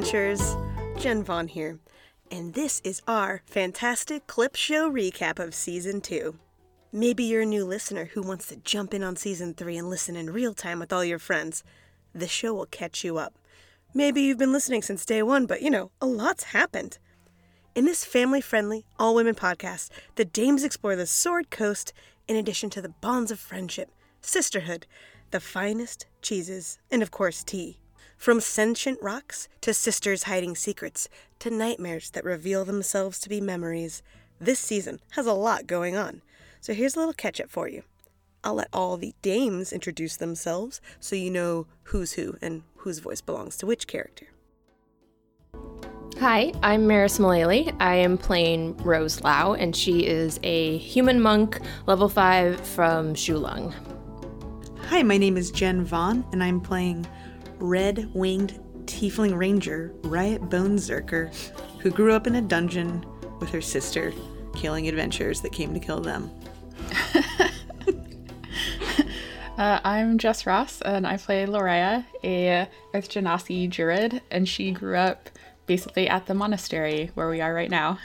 Misadventures. Jen Vaughn here, and this is our fantastic clip show recap of season two. Maybe you're a new listener who wants to jump in on season three and listen in real time with all your friends. The show will catch you up. Maybe you've been listening since day one, but you know, a lot's happened. In this family friendly, all women podcast, the dames explore the Sword Coast in addition to the bonds of friendship, sisterhood, the finest cheeses, and of course, tea. From sentient rocks to sisters hiding secrets to nightmares that reveal themselves to be memories, this season has a lot going on. So here's a little catch up for you. I'll let all the dames introduce themselves so you know who's who and whose voice belongs to which character. Hi, I'm Maris Mullally. I am playing Rose Lau, and she is a human monk, level 5 from Shou Lung. Hi, my name is Jen Vaughn, and I'm playing red winged tiefling ranger Riot Bone Zerker, who grew up in a dungeon with her sister, killing adventurers that came to kill them. Uh, I'm Jess Ross, and I play Loraya, a Earth Genasi Druid, and she grew up basically at the monastery where we are right now.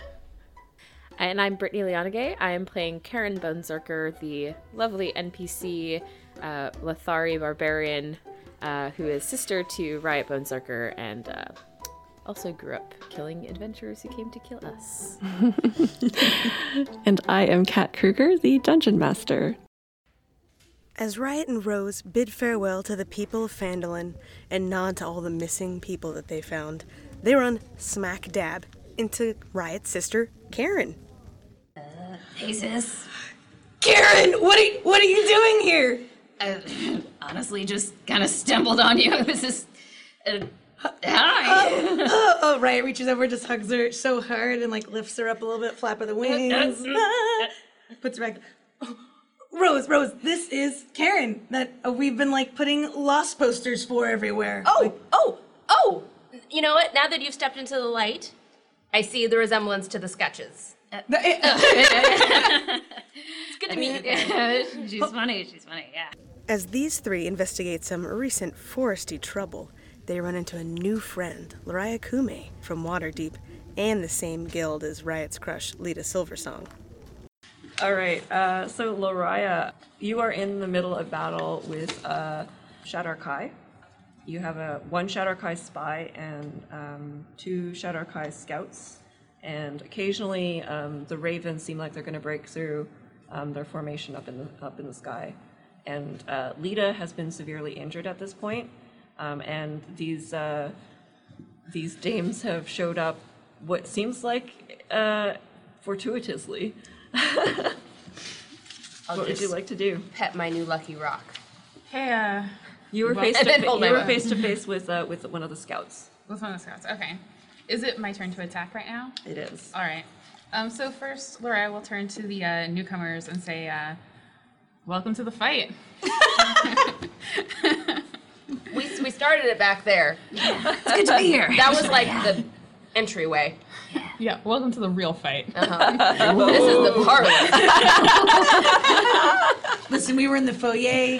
And I'm Brittany Leonagay. I am playing Karen Bonezerker, the lovely NPC uh, Lathari barbarian uh, who is sister to Riot Bonezerker and uh, also grew up killing adventurers who came to kill us. And I am Kat Kruger, the dungeon master. As Riot and Rose bid farewell to the people of Phandalin and nod to all the missing people that they found, they run smack dab into Riot's sister, Karen. Hey sis. Karen, what are, what are you doing here? I honestly just kind of stumbled on you. This is. Uh, hi. Oh, oh, Riot reaches over, just hugs her so hard, and like lifts her up a little bit, flap of the wings, Ah, puts her back. Oh, Rose, Rose, this is Karen that uh, we've been like putting lost posters for everywhere. Oh, oh, oh! You know what? Now that you've stepped into the light, I see the resemblance to the sketches. it's good to meet you. she's funny. She's funny. Yeah. As these three investigate some recent foresty trouble, they run into a new friend, Lariah Kume from Waterdeep, and the same guild as Riot's crush, Lita Silversong. All right. Uh, so, Loraya, you are in the middle of battle with uh, Shadar Kai. You have a one Shadar Kai spy and um, two Shadar Kai scouts, and occasionally um, the ravens seem like they're going to break through um, their formation up in the up in the sky. And uh, Lita has been severely injured at this point, um, and these uh, these dames have showed up. What seems like uh, fortuitously. I'll What would you like to do? pet my new lucky rock. Hey, uh, You were Well- face to fa- you were face to face with uh, with one of the scouts. With one of the scouts? Okay. Is it my turn to attack right now? It is. All right. Um, so first, Laura will turn to the uh, newcomers and say, uh, "Welcome to the fight." We, we started it back there. It's good to be here. That was like the entryway. Yeah, welcome to the real fight. This is the parlor. Listen, we were in the foyer.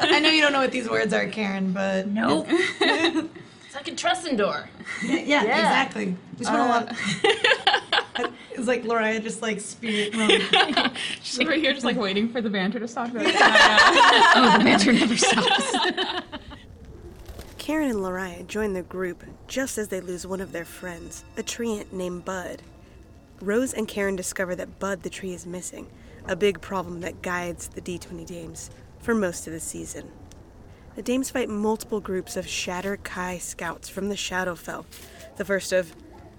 I know you don't know what these words are, Karen, but Nope. It's like a Tressendor. yeah, exactly. We spent a lot. Uh. It's like Laura just like spirit. Well, She's over here just like waiting for the banter to stop. Like, Oh, the banter never stops. Karen and Lariah join the group just as they lose one of their friends, a treant named Bud. Rose and Karen discover that Bud the tree is missing, a big problem that guides the D20 Dames for most of the season. The Dames fight multiple groups of Shadar Kai scouts from the Shadowfell, the first of,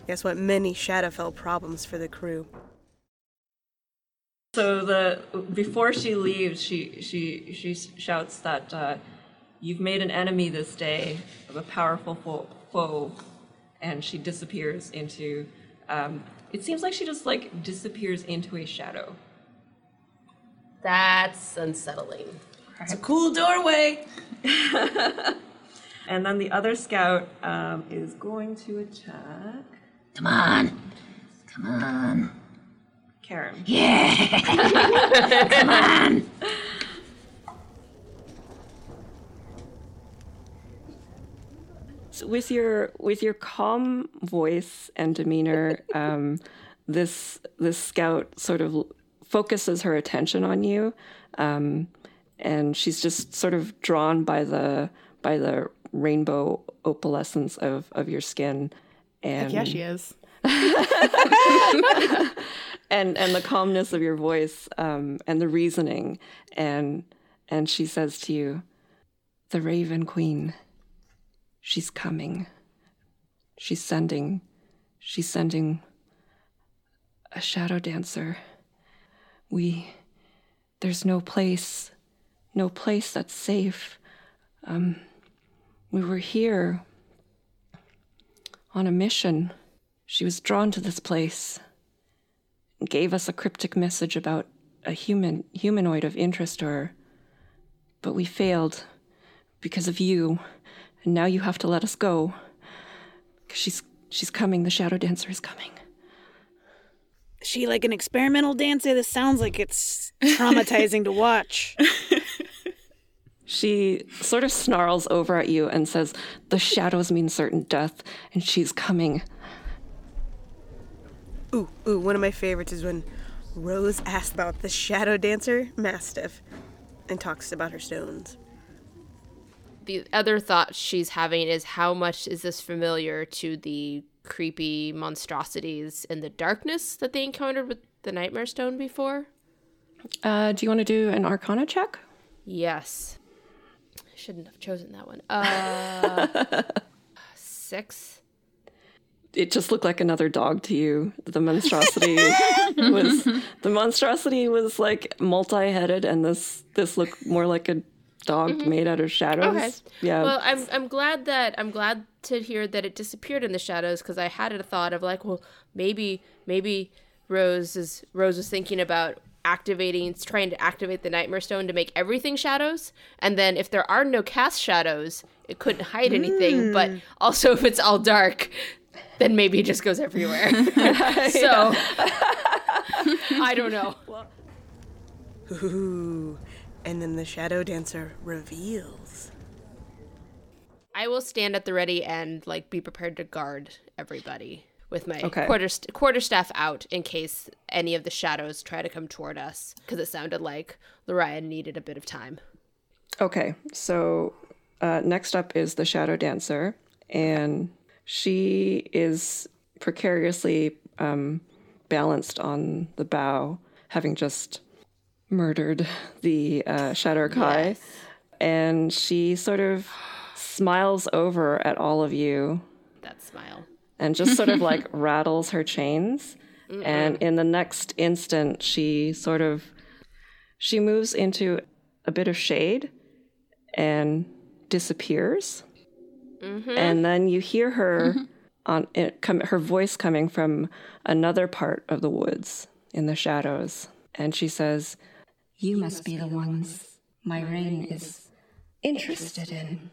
guess what, many Shadowfell problems for the crew. So the before she leaves, she she she shouts that uh, you've made an enemy this day of a powerful fo- foe, and she disappears into. Um, it seems like she just like disappears into a shadow. That's unsettling. it's a cool doorway. And then the other scout um, is going to attack Come on. Come on. Karen. Yeah. Come on. just with your with your calm voice and demeanor, um, this this scout sort of focuses her attention on you, um, and she's just sort of drawn by the by the rainbow opalescence of of your skin, and Yeah, she is. and and the calmness of your voice um, and the reasoning. And and she says to you the raven queen she's coming. She's sending she's sending a shadow dancer. We there's no place no place that's safe um we were here on a mission she was drawn to this place gave us a cryptic message about a human humanoid of interest to her. But we failed because of you, and now you have to let us go. 'Cause she's she's coming, the shadow dancer is coming. Is she like an experimental dancer? This sounds like it's traumatizing to watch. She sort of snarls over at you and says, The shadows mean certain death, and she's coming. Ooh, ooh, one of my favorites is when Rose asks about the shadow dancer, Mastiff, and talks about her stones. The other thought she's having is how much is this familiar to the creepy monstrosities in the darkness that they encountered with the Nightmare Stone before? Uh, do you want to do an arcana check? Yes. Shouldn't have chosen that one. Uh, six. it just looked like another dog to you. The monstrosity was the monstrosity was like multi-headed, and this this looked more like a dog made out of shadows. Okay. Yeah. Well, I'm I'm glad that I'm glad to hear that it disappeared in the shadows because I had a thought of like, well, maybe maybe Rose is Rose was thinking about activating it's trying to activate the nightmare stone to make everything shadows. And then if there are no cast shadows it couldn't hide anything. But hmm. also if it's all dark then maybe it just goes everywhere. So i don't know. Ooh, and then the shadow dancer reveals. I will stand at the ready and like be prepared to guard everybody with my Okay. quarter st- quarter staff out in case any of the shadows try to come toward us because it sounded like Lorian needed a bit of time. Okay, so uh, next up is the shadow dancer, and she is precariously um, balanced on the bow, having just murdered the uh, Shadar Kai, and she sort of smiles over at all of you. And just sort of like rattles her chains. And mm-hmm. in the next instant, she sort of she moves into a bit of shade and disappears. Mm-hmm. And then you hear her mm-hmm. on eh, it come her voice coming from another part of the woods in the shadows, and she says, You must be the ones my rain is interested in.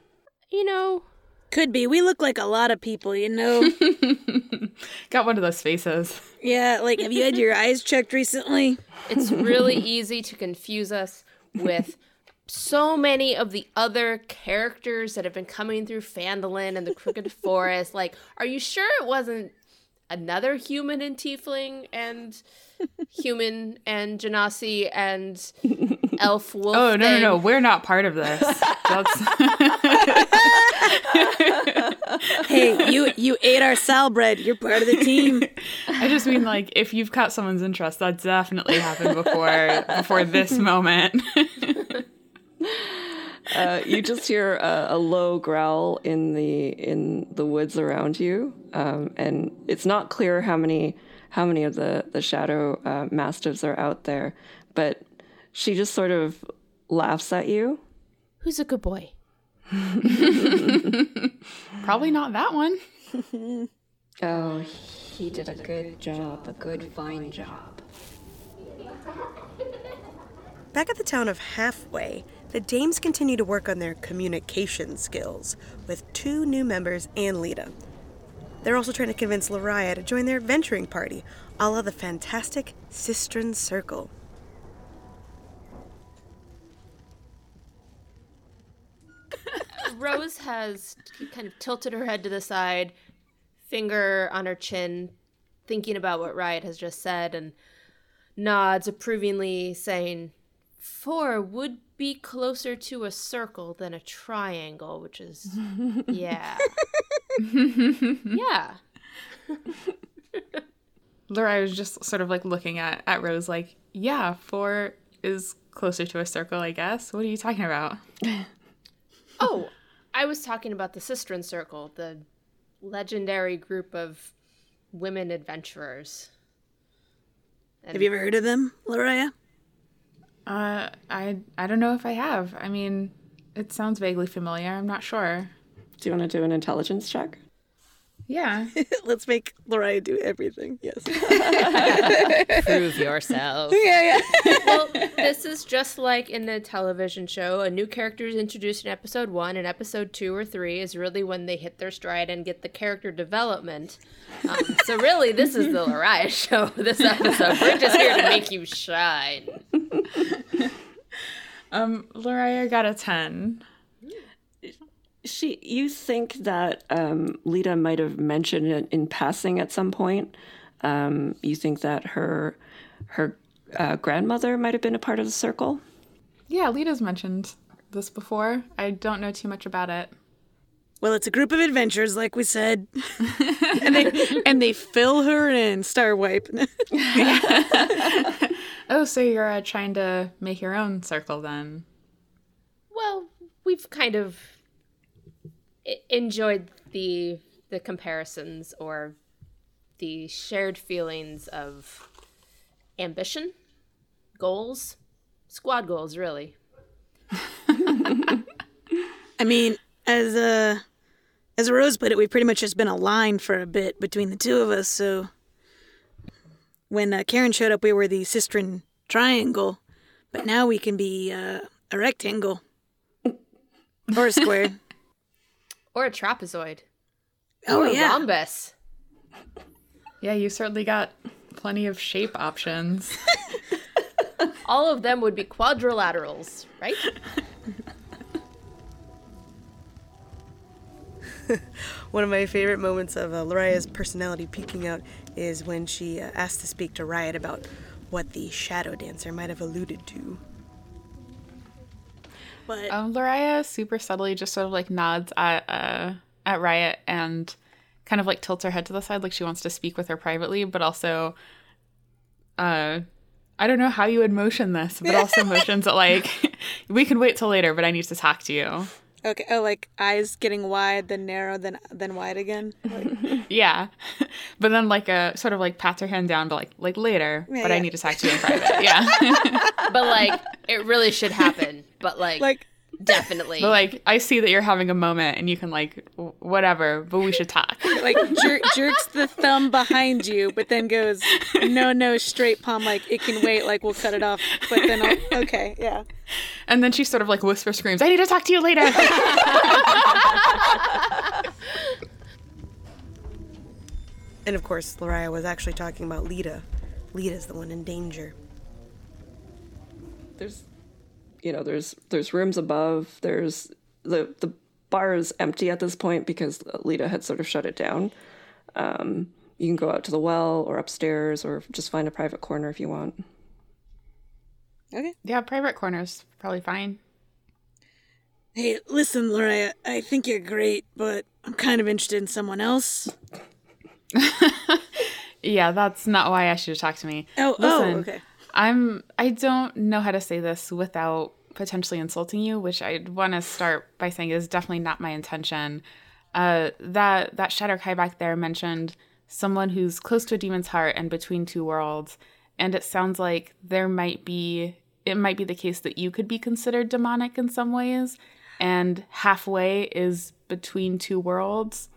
You know, Could be. We look like a lot of people, you know? Got one of those faces. yeah, like, have you had your eyes checked recently? it's really easy to confuse us with so many of the other characters that have been coming through Phandalin and the Crooked Forest. Like, are you sure it wasn't another human and tiefling and human and Genasi and elf wolf? Oh no, no, no! We're not part of this. That's Hey, you you ate our sal bread. You're part of the team. I just mean like if you've caught someone's interest, that definitely happened before before this moment. uh, you just hear a, a low growl in the in the woods around you, um, and it's not clear how many how many of the the shadow uh, mastiffs are out there, but she just sort of laughs at you. Who's a good boy? Probably not that one. Oh, he did a good job, a good, fine job. Back at the town of Halfway, the Dames continue to work on their communication skills with two new members and Lita. They're also trying to convince Lariah to join their adventuring party, a la the fantastic Sistren Circle. Rose has kind of tilted her head to the side, finger on her chin, thinking about what Riot has just said, and nods approvingly, saying, Four would be closer to a circle than a triangle, which is, yeah. yeah. Laura was just sort of like looking at, at Rose like, yeah, four is closer to a circle, I guess. What are you talking about? Oh, I was talking about the Sistren Circle, the legendary group of women adventurers. Have you ever heard of them, Loraya? Uh, I I don't know if I have. I mean, it sounds vaguely familiar. I'm not sure. Do you want to do an intelligence check? Yeah. Let's make Loraya do everything. Yes. Prove yourself. yeah, yeah. well, this is just like in a television show. A new character is introduced in episode one, and episode two or three is really when they hit their stride and get the character development. Um, so, really, this is the Lariah show. This episode, we're just here to make you shine. Um, Laria got a ten. She, you think that um, Lita might have mentioned it in passing at some point. Um, you think that her her uh, grandmother might have been a part of the circle. Yeah, Lita's mentioned this before. I don't know too much about it. Well, it's a group of adventures, like we said, and they and they fill her in Star Wipe. Oh, so you're uh, trying to make your own circle then? Well, we've kind of enjoyed the the comparisons or the shared feelings of ambition, goals, squad goals, really. I mean, as a as Rose put it, we've pretty much just been aligned for a bit between the two of us. So when uh, Karen showed up, we were the Sistren Triangle, but now we can be uh, a rectangle or a square. Or a trapezoid. Oh, or a yeah. rhombus. Yeah, you certainly got plenty of shape options. All of them would be quadrilaterals, right? One of my favorite moments of uh, Laria's personality peeking out is when she uh, asked to speak to Riot about what the shadow dancer might have alluded to. But Um, Laria super subtly just sort of like nods at uh, at Riot and kind of like tilts her head to the side like she wants to speak with her privately, but also uh I don't know how you would motion this, but also motions it like we can wait till later, but I need to talk to you. Okay, oh, like eyes getting wide, then narrow, then then wide again. Like, Yeah. But then like a sort of like pats her hand down, but like like later, Yeah, but I need to talk to you in private. Yeah. But like, it really should happen. But like, like definitely. but like I see that you're having a moment and you can like whatever, but we should talk. like jer- jerks the thumb behind you, but then goes no, no, straight palm. Like it can wait. Like we'll cut it off. But then I'll, okay, yeah. And then she sort of like whisper screams, I need to talk to you later. And of course, Laria was actually talking about Lita. Lita's the one in danger. There's, you know, there's there's rooms above. There's the the bar is empty at this point because Lita had sort of shut it down. Um, you can go out to the well or upstairs or just find a private corner if you want. Okay. yeah, private corners probably fine. Hey, listen, Laura. I think you're great, but I'm kind of interested in someone else. Yeah, that's not why I asked you to talk to me. Oh, Listen, oh, okay. I'm I don't know how to say this without potentially insulting you, which I want to start by saying is definitely not my intention. Uh, that that Shadar Kai back there mentioned someone who's close to a demon's heart and between two worlds, and it sounds like there might be it might be the case that you could be considered demonic in some ways, and halfway is between two worlds.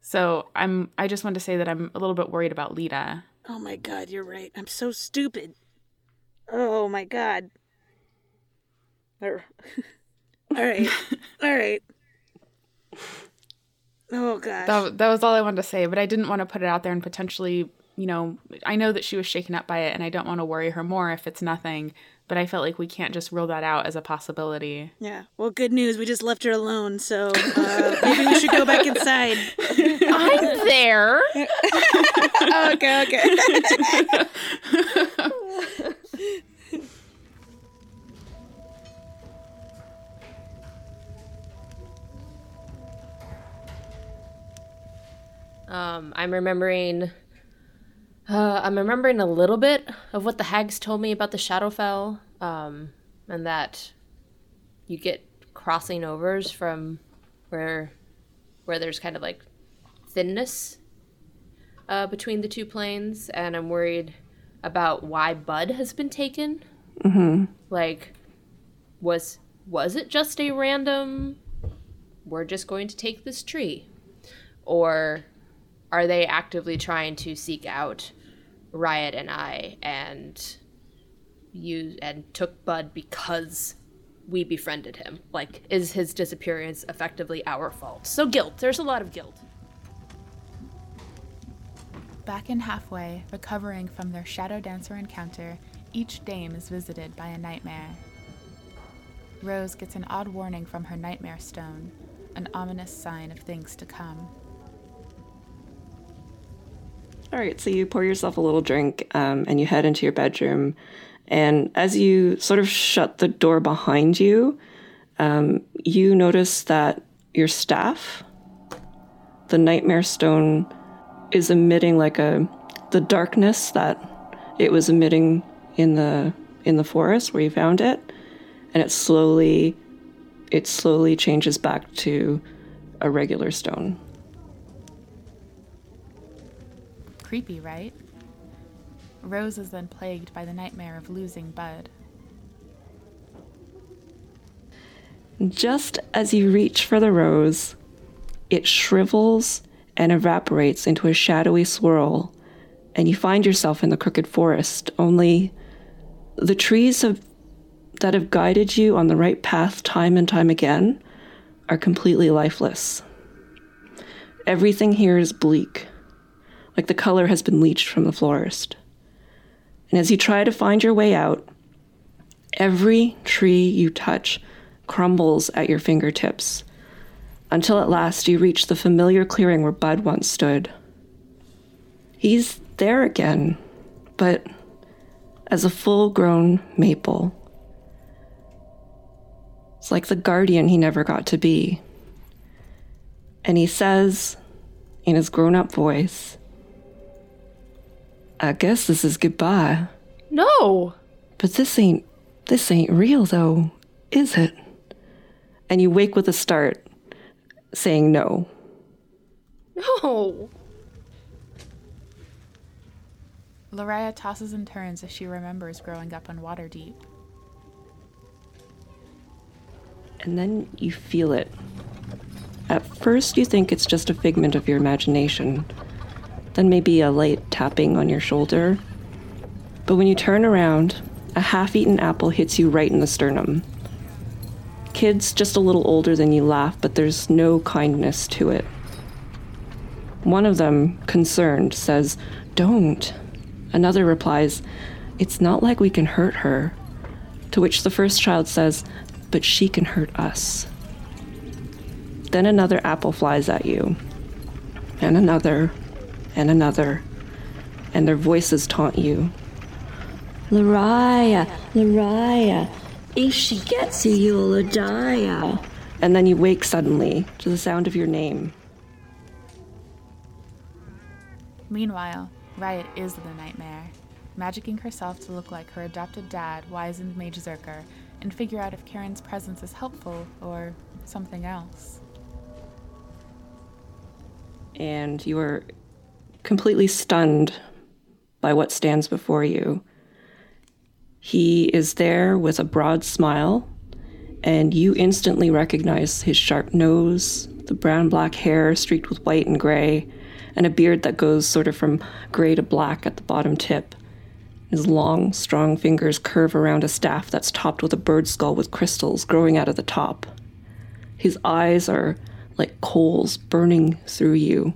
So I'm I just want to say that I'm a little bit worried about Lita. Oh my god, you're right. I'm so stupid. Oh my god. All right. All right. Oh gosh. That, that was all I wanted to say, but I didn't want to put it out there and potentially, you know, I know that she was shaken up by it and I don't want to worry her more if it's nothing, but I felt like we can't just rule that out as a possibility. Yeah. Well, good news. We just left her alone, so uh, maybe we should go back inside. I'm there. okay, okay. Um, I'm remembering. Uh, I'm remembering a little bit of what the hags told me about the Shadowfell, um, and that you get crossing overs from where where there's kind of like thinness uh, between the two planes, and I'm worried about why Bud has been taken. Mm-hmm. Like, was was it just a random? We're just going to take this tree, or are they actively trying to seek out Riot and I and use and took Bud because we befriended him? Like, is his disappearance effectively our fault? So guilt. There's a lot of guilt. Back in halfway, recovering from their Shadow Dancer encounter, each dame is visited by a nightmare. Rose gets an odd warning from her nightmare stone, an ominous sign of things to come. All right, so you pour yourself a little drink um, and you head into your bedroom. And as you sort of shut the door behind you, um, you notice that your staff, the Nightmare Stone, is emitting like a the darkness that it was emitting in the in the forest where you found it, and it slowly it slowly changes back to a regular stone. Creepy, right? Rose is then plagued by the nightmare of losing Bud. Just as you reach for the rose, it shrivels and evaporates into a shadowy swirl, and you find yourself in the crooked forest. Only the trees have, that have guided you on the right path time and time again are completely lifeless. Everything here is bleak, like the color has been leached from the florist. And as you try to find your way out, every tree you touch crumbles at your fingertips until at last you reach the familiar clearing where Bud once stood. He's there again, but as a full grown maple. It's like the guardian he never got to be. And he says, in his grown up voice, I guess this is goodbye. No. But this ain't this ain't real though, is it? And you wake with a start, saying no. No. Loraya tosses and turns as she remembers growing up on Waterdeep. And then you feel it. At first, you think it's just a figment of your imagination, then maybe a light tapping on your shoulder. But when you turn around, a half eaten apple hits you right in the sternum. Kids just a little older than you laugh, but there's no kindness to it. One of them, concerned, says, Don't. Another replies, It's not like we can hurt her. To which the first child says, But she can hurt us. Then another apple flies at you, and another, and another, and their voices taunt you. Lariah, Lariah, if she gets you, you'll die. And then you wake suddenly to the sound of your name. Meanwhile, Riot is the nightmare, magicking herself to look like her adopted dad, wizened Mage Zerker, and figure out if Karen's presence is helpful or something else. And you are completely stunned by what stands before you. He is there with a broad smile, and you instantly recognize his sharp nose, the brown black hair streaked with white and gray, and a beard that goes sort of from gray to black at the bottom tip. His long, strong fingers curve around a staff that's topped with a bird skull with crystals growing out of the top. His eyes are like coals burning through you,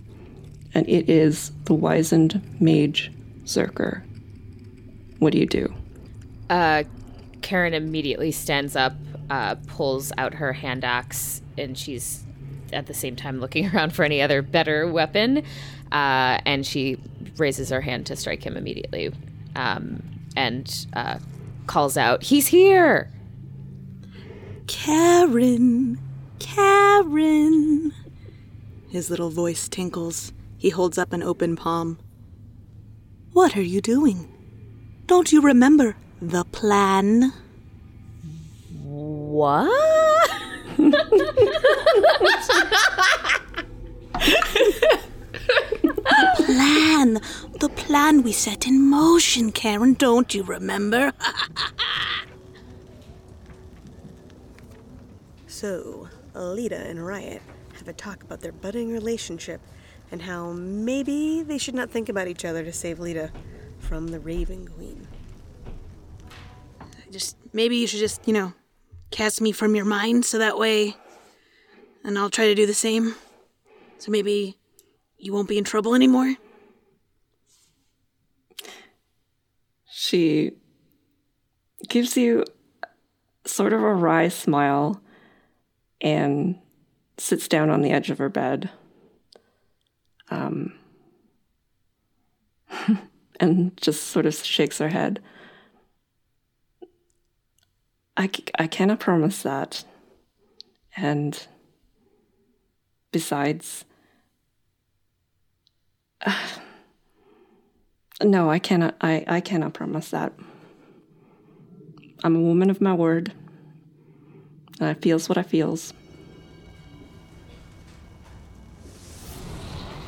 and it is the wizened mage Zerker. What do you do? Uh, Karen immediately stands up, uh, pulls out her hand axe, and she's at the same time looking around for any other better weapon. Uh, and she raises her hand to strike him immediately um, and uh, calls out, He's here! Karen, Karen. His little voice tinkles. He holds up an open palm. What are you doing? Don't you remember the plan? What? Plan! The plan we set in motion, Karen. Don't you remember? So, Alita and Riot have a talk about their budding relationship and how maybe they should not think about each other to save Lita from the Raven Queen. just maybe you should just, you know, cast me from your mind so that way and I'll try to do the same. So maybe you won't be in trouble anymore. She gives you sort of a wry smile and sits down on the edge of her bed. Um, and just sort of shakes her head. I, I cannot promise that. And besides, no, I cannot. I, I cannot promise that. I'm a woman of my word, and I feels what I feels.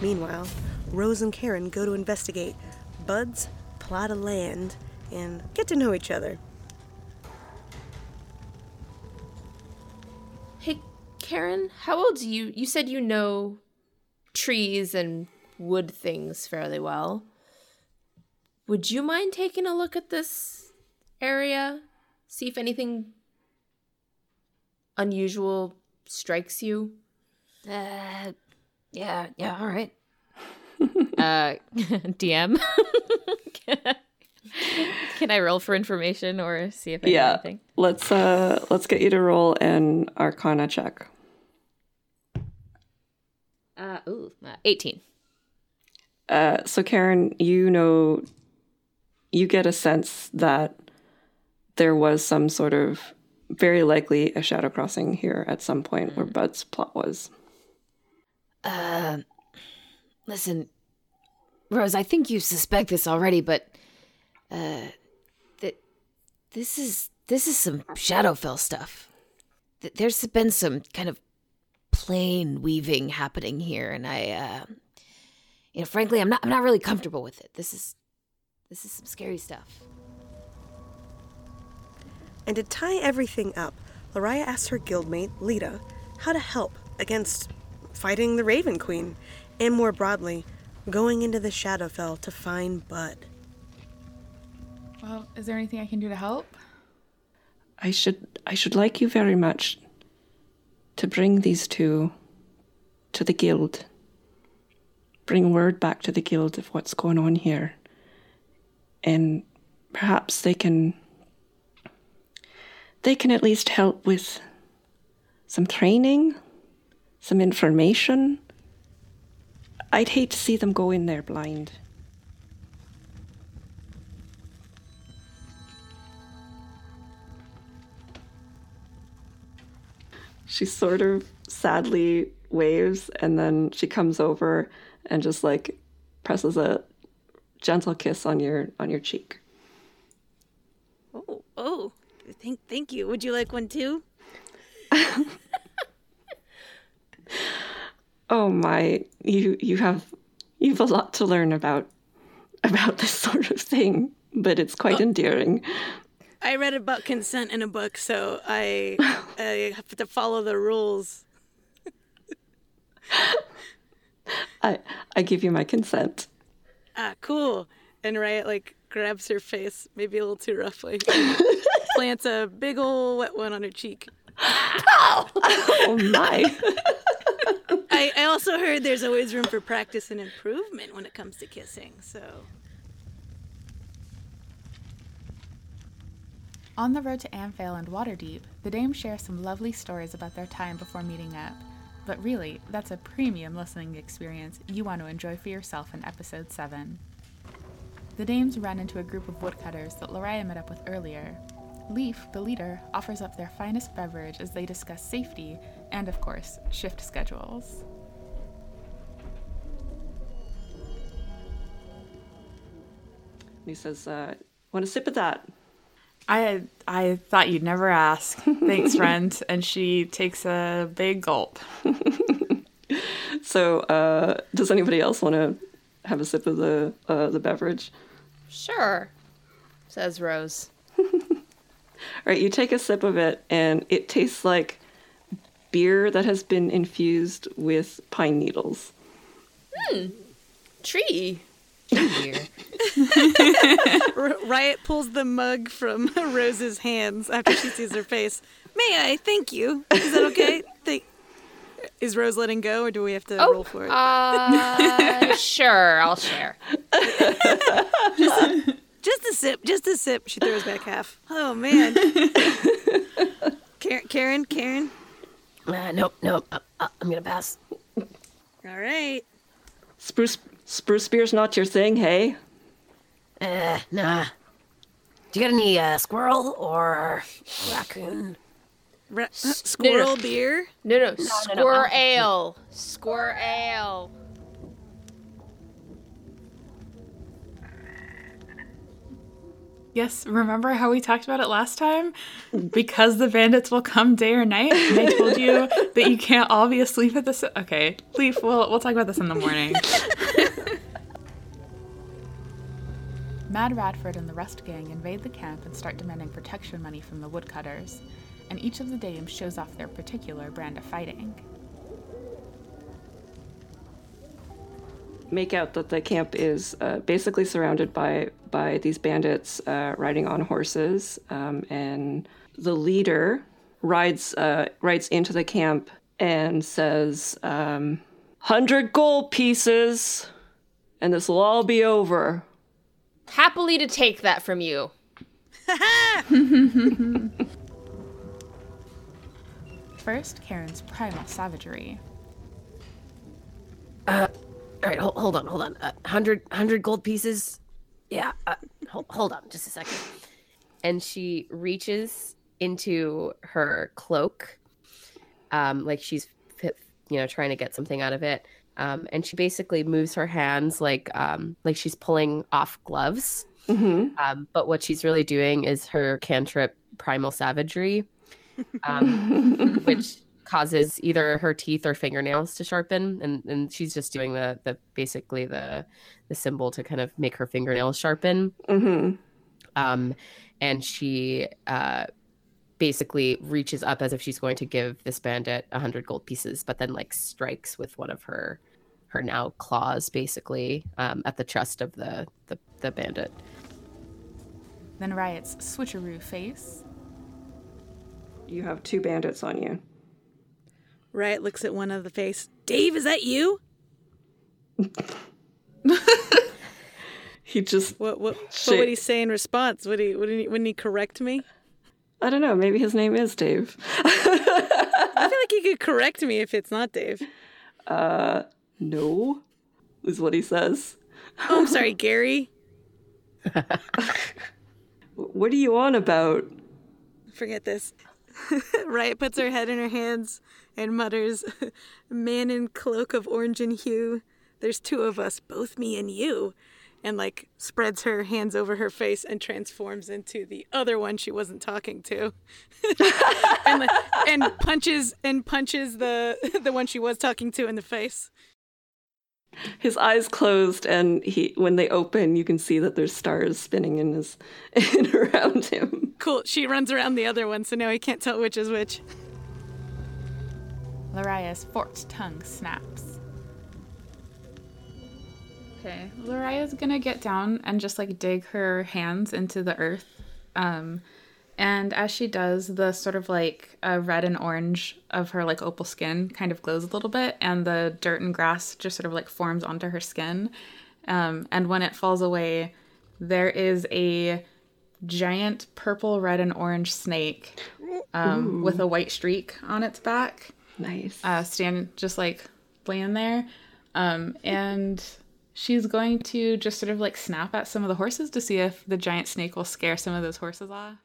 Meanwhile, Rose and Karen go to investigate Bud's plot of land and get to know each other. Hey, Karen, how old are you? You said you know trees and wood things fairly well. Would you mind taking a look at this area? See if anything unusual strikes you? Uh, yeah, yeah, all right. Uh, DM. Can I roll for information or see if I yeah, anything? let's uh let's get you to roll an Arcana check. Uh, ooh, uh, 18. Uh, so Karen, you know, you get a sense that there was some sort of very likely a shadow crossing here at some point where Bud's plot was. Uh, listen, Rose, I think you suspect this already, but uh, th- this is this is some Shadowfell stuff. Th- There's been some kind of plane weaving happening here, and I, uh, you know, frankly, I'm not I'm not really comfortable with it. This is this is some scary stuff. And to tie everything up, Lariah asks her guildmate, Lita, how to help against fighting the Raven Queen, and more broadly, going into the Shadowfell to find Bud. Well, is there anything I can do to help? I should I should like you very much to bring these two to the guild. Bring word back to the guild of what's going on here. And perhaps they can they can at least help with some training, some information. I'd hate to see them go in there blind. She sort of sadly waves and then she comes over and just like presses a gentle kiss on your on your cheek. Oh, oh. Thank, thank you. Would you like one too? Oh my, you you have you've a lot to learn about about this sort of thing, but it's quite endearing. I read about consent in a book, so I, I have to follow the rules. I I give you my consent. Ah, cool. And Riot like grabs her face, maybe a little too roughly. Plants a big old wet one on her cheek. oh, Oh my. I, I also heard there's always room for practice and improvement when it comes to kissing, so. On the road to Amphail and Waterdeep, the dames share some lovely stories about their time before meeting up. But really, that's a premium listening experience you want to enjoy for yourself in episode 7. The dames run into a group of woodcutters that Lariah met up with earlier. Leaf, the leader, offers up their finest beverage as they discuss safety and, of course, shift schedules. He says, uh, "Want a sip of that?" I I thought you'd never ask. Thanks, friend. and she takes a big gulp. So, uh, does anybody else want to have a sip of the uh, the beverage? Sure, says Rose. All right, you take a sip of it, and it tastes like beer that has been infused with pine needles. Hmm. Tree. R- Riot pulls the mug from Rose's hands after she sees her face. May I? Thank you. Is that okay? Thank- Is Rose letting go, or do we have to roll for it? Uh, sure, I'll share. just a sip. Just a sip. She throws back half. Oh man. Karen, Karen, Karen. Uh, nope, nope. Uh, uh, I'm gonna pass. All right. Spruce spruce beer's not your thing, hey? Uh, nah. Do you got any uh, squirrel or raccoon? Ra- squirrel beer. No, no, no, no, square I'm- ale. Squirrel ale. Yes, remember how we talked about it last time? Because the bandits will come day or night, and I told you that you can't all be asleep at this. Okay, Leaf, we'll, we'll talk about this in the morning. Mad Radford and the Rust Gang invade the camp and start demanding protection money from the woodcutters, and each of the dames shows off their particular brand of fighting. Make out that the camp is uh, basically surrounded by by these bandits uh, riding on horses, um, and the leader rides uh, rides into the camp and says, um, "Hundred gold pieces, and this will all be over." Happily to take that from you. First, Karen's primal savagery. All right, hold, hold on, hold on. Uh, 100, 100 gold pieces. Yeah, uh, hold, hold on just a second. and she reaches into her cloak um like she's you know trying to get something out of it um and she basically moves her hands like um like she's pulling off gloves um but what she's really doing is her cantrip primal savagery um which causes either her teeth or fingernails to sharpen and and she's just doing the the basically the the symbol to kind of make her fingernails sharpen Mm-hmm. um, and she uh, basically reaches up as if she's going to give this bandit a hundred gold pieces, but then like strikes with one of her her now claws, basically um, at the chest of the the, the bandit. Then Riot's switcheroo face. You have two bandits on you. Riot looks at one of the face. Dave, is that you? He just What what, what would he say in response? Would he wouldn't he, wouldn't he correct me? I don't know. Maybe his name is Dave. I feel like he could correct me if it's not Dave. Uh, no, is what he says. Oh, I'm sorry, Gary. What are you on about? Forget this. Riot puts her head in her hands and mutters, Man in cloak of orange and hue. There's two of us, both me and you. And like spreads her hands over her face and transforms into the other one she wasn't talking to. and, like, and punches and punches the the one she was talking to in the face. His eyes closed, and he when they open, you can see that there's stars spinning in his in around him. Cool. She runs around the other one, so now he can't tell which is which. Laria's forked tongue snaps. Okay, Laria's gonna get down and just like dig her hands into the earth. Um, and as she does, the sort of like uh, red and orange of her like opal skin kind of glows a little bit, and the dirt and grass just sort of like forms onto her skin. Um, and when it falls away, there is a giant purple, red, and orange snake um, with a white streak on its back. Nice. uh, stand just like laying there. Um, and she's going to just sort of like snap at some of the horses to see if the giant snake will scare some of those horses off.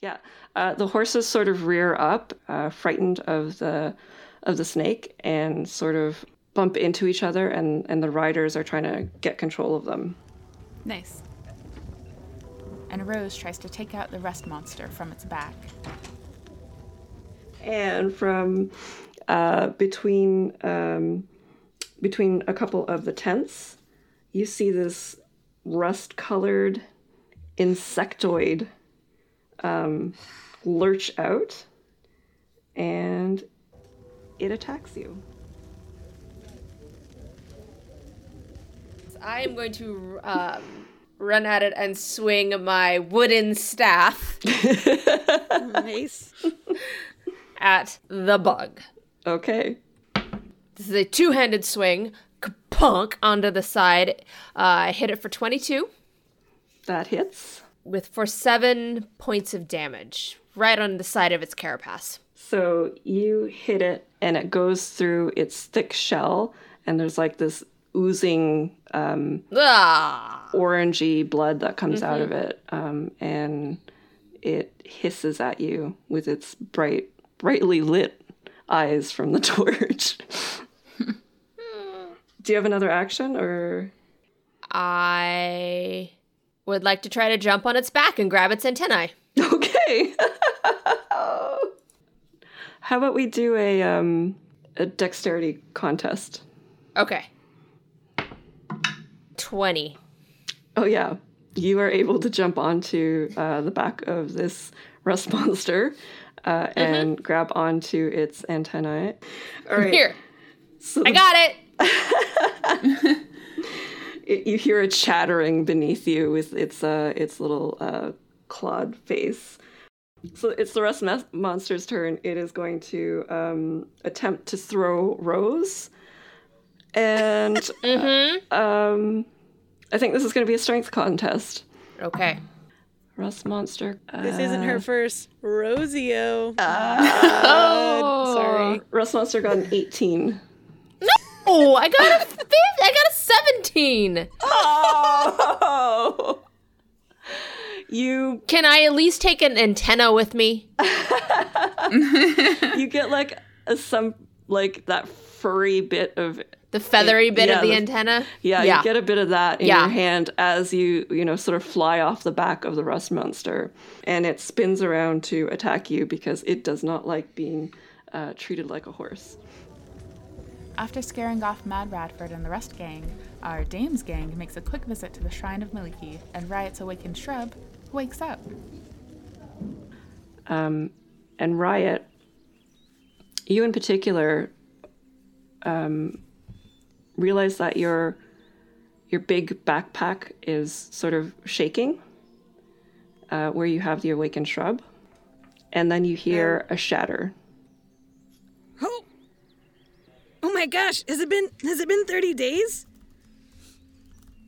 Yeah, uh, the horses sort of rear up, uh, frightened of the of the snake, and sort of bump into each other, and and the riders are trying to get control of them. Nice. And Rose tries to take out the rust monster from its back. And from uh, between um, between a couple of the tents, you see this rust-colored insectoid um, lurch out, and it attacks you. I am going to um, run at it and swing my wooden staff Nice. at the bug. Okay. This is a two-handed swing. Punk onto the side. Uh, I hit it for 22 That hits. With for seven points of damage, right on the side of its carapace. So you hit it, and it goes through its thick shell, and there's like this oozing um, Ah! orangey blood that comes out of it, um, and it hisses at you with its bright, brightly lit eyes from the torch. Do you have another action, or I would like to try to jump on its back and grab its antennae. okay? How about we do a um, a dexterity contest? Okay. 20. Oh yeah, you are able to jump onto uh, the back of this rust monster uh, and grab onto its antennae. All right, Here. so I got it. It- you hear it chattering beneath you with its uh, its little uh, clawed face. So it's the rust mes- monster's turn. It is going to um, attempt to throw Rose, and um, I think this is going to be a strength contest. Okay. Rust monster. This isn't her first Rosio. Oh. Sorry. Rust monster got an 18. No, I got a fifth. I got a 17. Oh! you Can I at least take an antenna with me? you get like a, some like that furry bit of The feathery bit Yeah, of the, the- antenna? yeah, Yeah. you get a bit of that in Yeah. your hand as you you know sort of fly off the back of the rust monster and it spins around to attack you because it does not like being uh, treated like a horse After scaring off Mad Radford and the rest gang, our Dames gang makes a quick visit to the Shrine of Miliki, and Riot's awakened shrub wakes up. um, and riot you in particular um, realize that your your big backpack is sort of shaking uh, where you have the awakened shrub and then you hear a shatter Oh my gosh, has it been has it been 30 days?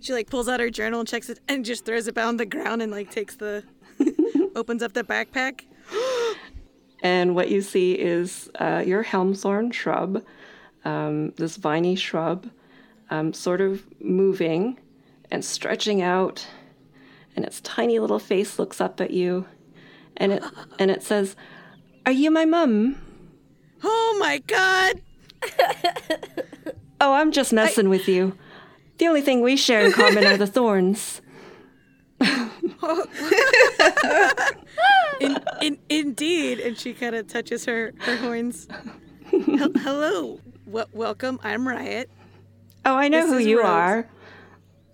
She like pulls out her journal and checks it and just throws it on the ground and like takes the opens up the backpack. and what you see is uh, your helmthorn shrub, um, this viney shrub, um, sort of moving and stretching out, and its tiny little face looks up at you, and it and it says, "Are you my mum?" Oh my god. Oh, I'm just messing with you. The only thing we share in common are the thorns. In, in, indeed, and she kind of touches her her horns. Hel- Hello, w- welcome. I'm Riot. Oh, I know This who is you Rose. are.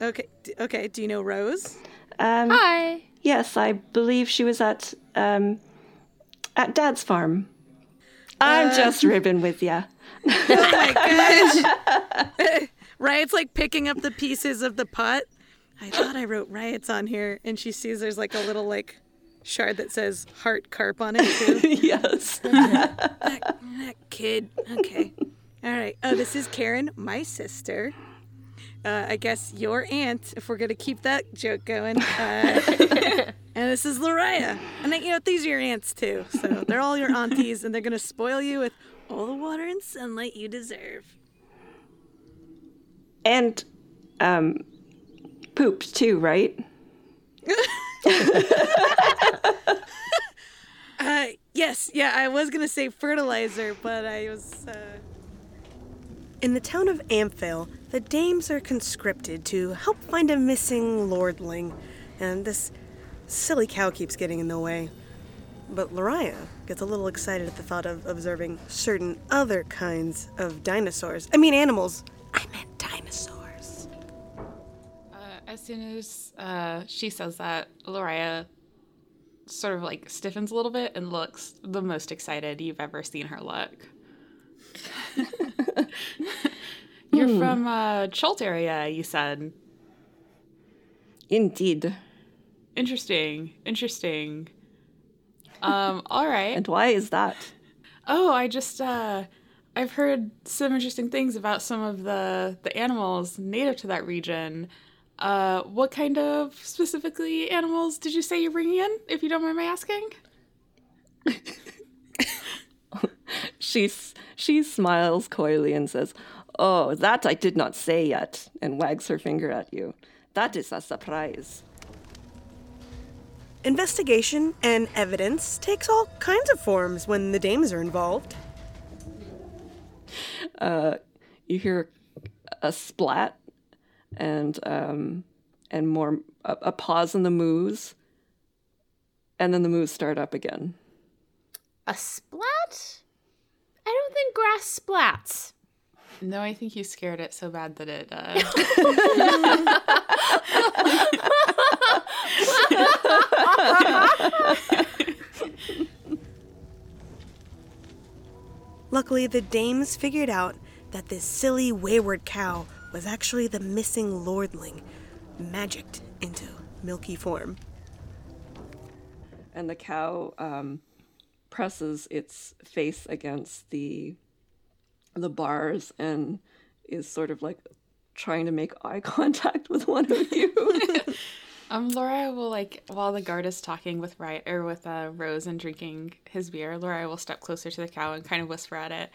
Okay, d- okay. Do you know Rose? Um, Hi. Yes, I believe she was at um, at Dad's farm. I'm just ribbing with ya. Oh my gosh! Riot's like picking up the pieces of the pot. I thought I wrote riots on here, and she sees there's like a little like shard that says heart carp on it too. yes. that, that kid. Okay. All right. Oh, this is Karen, my sister. Uh, I guess your aunt, if we're gonna keep that joke going. Uh, and this is Lariah. And you know, these are your aunts too. So they're all your aunties, and they're gonna spoil you with all the water and sunlight you deserve. And um, pooped too, right? Uh, yes, yeah, I was gonna say fertilizer, but I was. Uh... In the town of Amphail, the dames are conscripted to help find a missing lordling, and this silly cow keeps getting in the way. But Lariah gets a little excited at the thought of observing certain other kinds of dinosaurs. I mean, animals. I meant dinosaurs. Uh, as soon as uh, she says that, Lariah sort of like stiffens a little bit and looks the most excited you've ever seen her look. You're from uh, Chult area, you said. Indeed. Interesting. Interesting. Um, all right. And why is that? Oh, I just uh I've heard some interesting things about some of the the animals native to that region. Uh what kind of specifically animals did you say you're bringing in if you don't mind my asking? She she smiles coyly and says, "Oh, that I did not say yet," and wags her finger at you. That is a surprise. Investigation and evidence takes all kinds of forms when the dames are involved. You hear a splat, and um, and more a, a pause in the moves, and then the moves start up again. A splat? I don't think grass splats. No, I think you scared it so bad that it uh Luckily, the dames figured out that this silly, wayward cow was actually the missing lordling, magicked into milky form. and the cow um, presses its face against the the bars and is sort of like trying to make eye contact with one of you. Um, Laura will like while the guard is talking with Riot or with uh, Rose and drinking his beer. Laura will step closer to the cow and kind of whisper at it.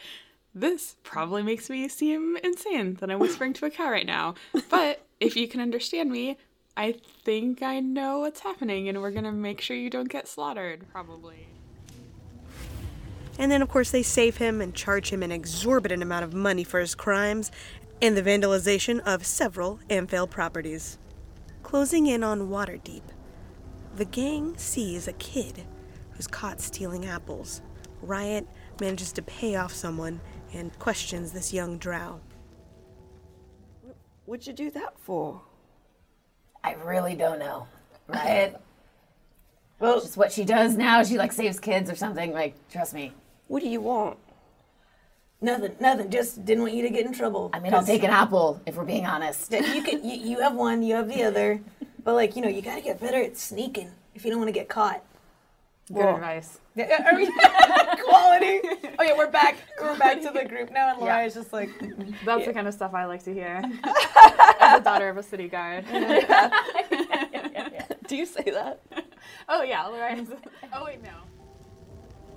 This probably makes me seem insane that I'm whispering to a cow right now, but if you can understand me, I think I know what's happening, and we're gonna make sure you don't get slaughtered. Probably. And then, of course, they save him and charge him an exorbitant amount of money for his crimes and the vandalization of several Amphail properties. Closing in on Waterdeep, the gang sees a kid who's caught stealing apples. Riot manages to pay off someone and questions this young drow. What'd you do that for? I really don't know. Right? well, just what she does now. She like saves kids or something. Like, trust me. What do you want? Nothing, nothing. Just didn't want you to get in trouble. I mean, I'll take an apple if we're being honest. You can, you, you have one, you have the other, but like you know, you gotta get better at sneaking if you don't want to get caught. Good advice. Yeah, are we- quality. Oh yeah, we're back. We're back to the group now, and Laura's just like, That's the kind of stuff I like to hear. As a daughter of a city guard. Do you say that? oh yeah, Laura. Oh wait, no.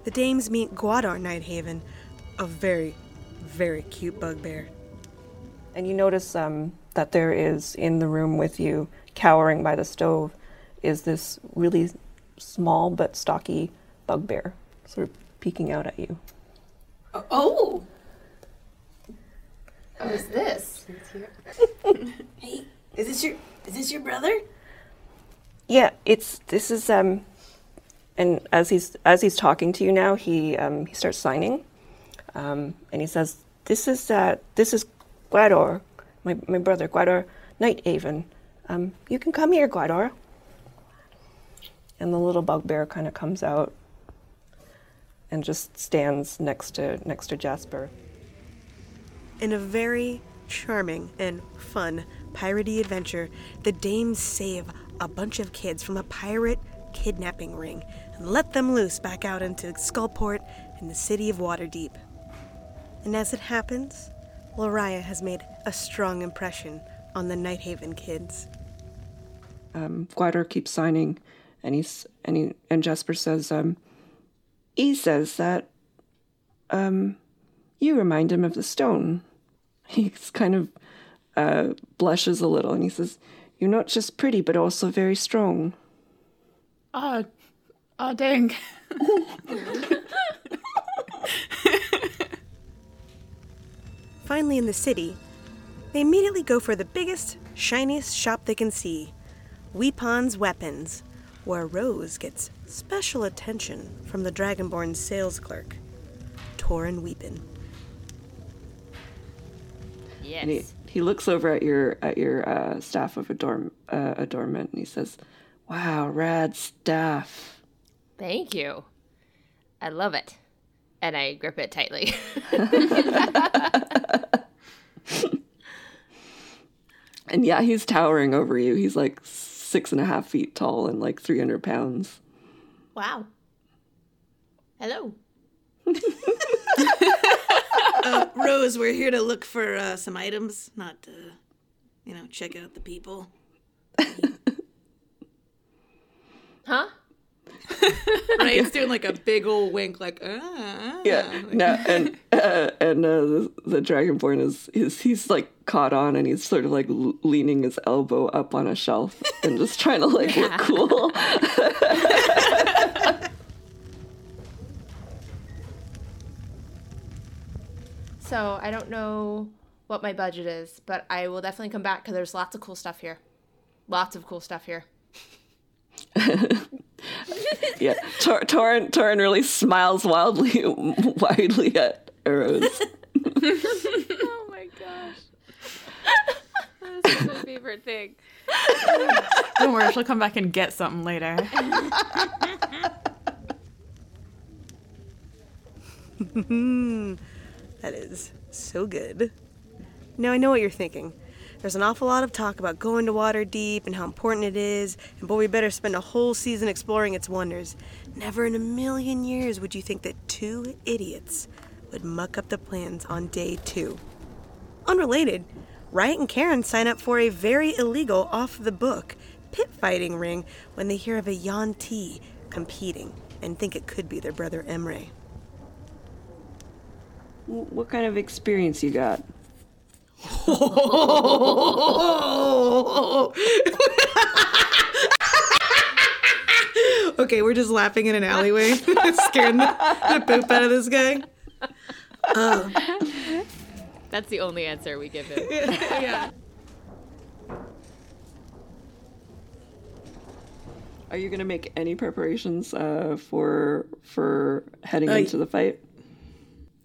The dames meet Guadar Nighthaven, a very, very cute bugbear. And you notice um, that there is in the room with you, cowering by the stove, is this really small but stocky bugbear, sort of peeking out at you. oh, Who's this? hey, is this your is this your brother? Yeah, it's this is um, and as he's as he's talking to you now, he um, he starts signing, um, and he says, "This is uh, this is Guador, my my brother Guador Nighthaven. Um, you can come here, Guador." And the little bugbear kind of comes out and just stands next to next to Jasper. In a very charming and fun piratey adventure, the dames save a bunch of kids from a pirate kidnapping ring and let them loose back out into Skullport and the city of Waterdeep. And as it happens, Lariah has made a strong impression on the Nighthaven kids. Um, Guidor keeps signing, and he's and he and Jasper says, um, he says that, um, you remind him of the stone. He's kind of uh, blushes a little, and he says, "You're not just pretty, but also very strong." Oh, oh, dang. Finally, in the city, they immediately go for the biggest, shiniest shop they can see Weepon's Weapons, where Rose gets special attention from the Dragonborn sales clerk, Torin Weepin. And he, he looks over at your at your uh, staff of adorn, uh, adornment, and he says, "Wow, rad staff." Thank you. I love it. And I grip it tightly. And yeah, he's towering over you. He's like six and a half feet tall and like three hundred pounds. wow. Hello. Uh, Rose, we're here to look for uh, some items, not to, you know, check out the people. Huh? Right? It's doing like a big old wink, like, ah. Yeah, no, and uh, and uh, the, the dragonborn is is he's like caught on, and he's sort of like leaning his elbow up on a shelf and just trying to like look cool. So I don't know what my budget is, but I will definitely come back because there's lots of cool stuff here. Lots of cool stuff here. yeah, Tor- Torin Torin really smiles wildly widely at Rose. Oh my gosh. That's my favorite thing. Don't worry, she'll come back and get something later. That is so good. Now I know what you're thinking. There's an awful lot of talk about going to Waterdeep and how important it is, and boy, we better spend a whole season exploring its wonders. Never in a million years would you think that two idiots would muck up the plans on day two. Unrelated, Riot and Karen sign up for a very illegal off the book pit fighting ring when they hear of a Yuan-Ti competing and think it could be their brother Emre. what kind of experience you got? okay, we're just laughing in an alleyway, scaring the, the poop out of this guy. That's the only answer we give him. yeah. Are you gonna make any preparations uh, for for heading Uh, into the fight?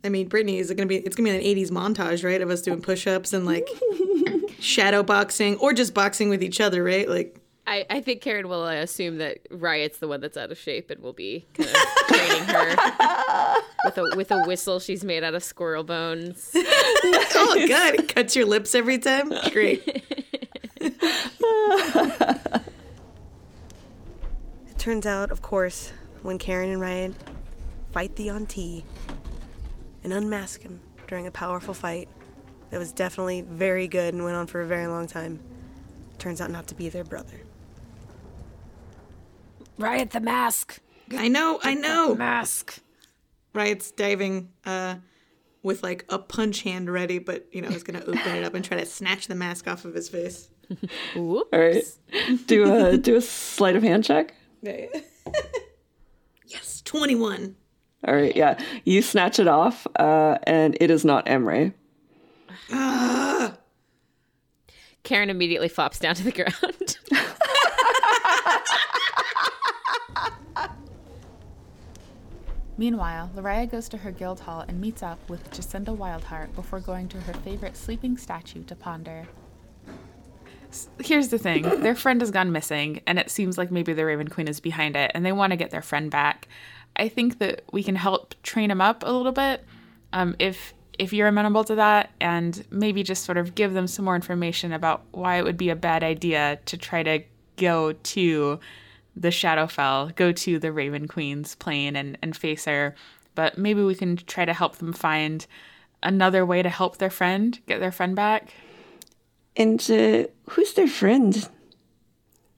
I mean, Brittany, is it gonna be? It's gonna be an '80s montage, right, of us doing push-ups and like shadow boxing, or just boxing with each other, right? Like, I, I think Karen will uh, assume that Riot's the one that's out of shape and will be kind of training her with a with a whistle she's made out of squirrel bones. oh good! it cuts your lips every time. Great. It turns out, of course, when Karen and Riot fight the Yuan-Ti and unmask him during a powerful fight that was definitely very good and went on for a very long time, turns out not to be their brother. Riot the mask. I know, I know. Mask. Riot's diving uh, with like a punch hand ready, but you know, he's gonna open it up and try to snatch the mask off of his face. All right, do a do a sleight of hand check. yes, 21. All right, yeah, you snatch it off, uh, and it is not Emre. Karen immediately flops down to the ground. Meanwhile, Lariah goes to her guild hall and meets up with Jacinda Wildheart before going to her favorite sleeping statue to ponder. Here's the thing their friend has gone missing, and it seems like maybe the Raven Queen is behind it, and they want to get their friend back. I think that we can help train them up a little bit um, if if you're amenable to that, and maybe just sort of give them some more information about why it would be a bad idea to try to go to the Shadowfell, go to the Raven Queen's plane and, and face her. But maybe we can try to help them find another way to help their friend, get their friend back. And uh, who's their friend?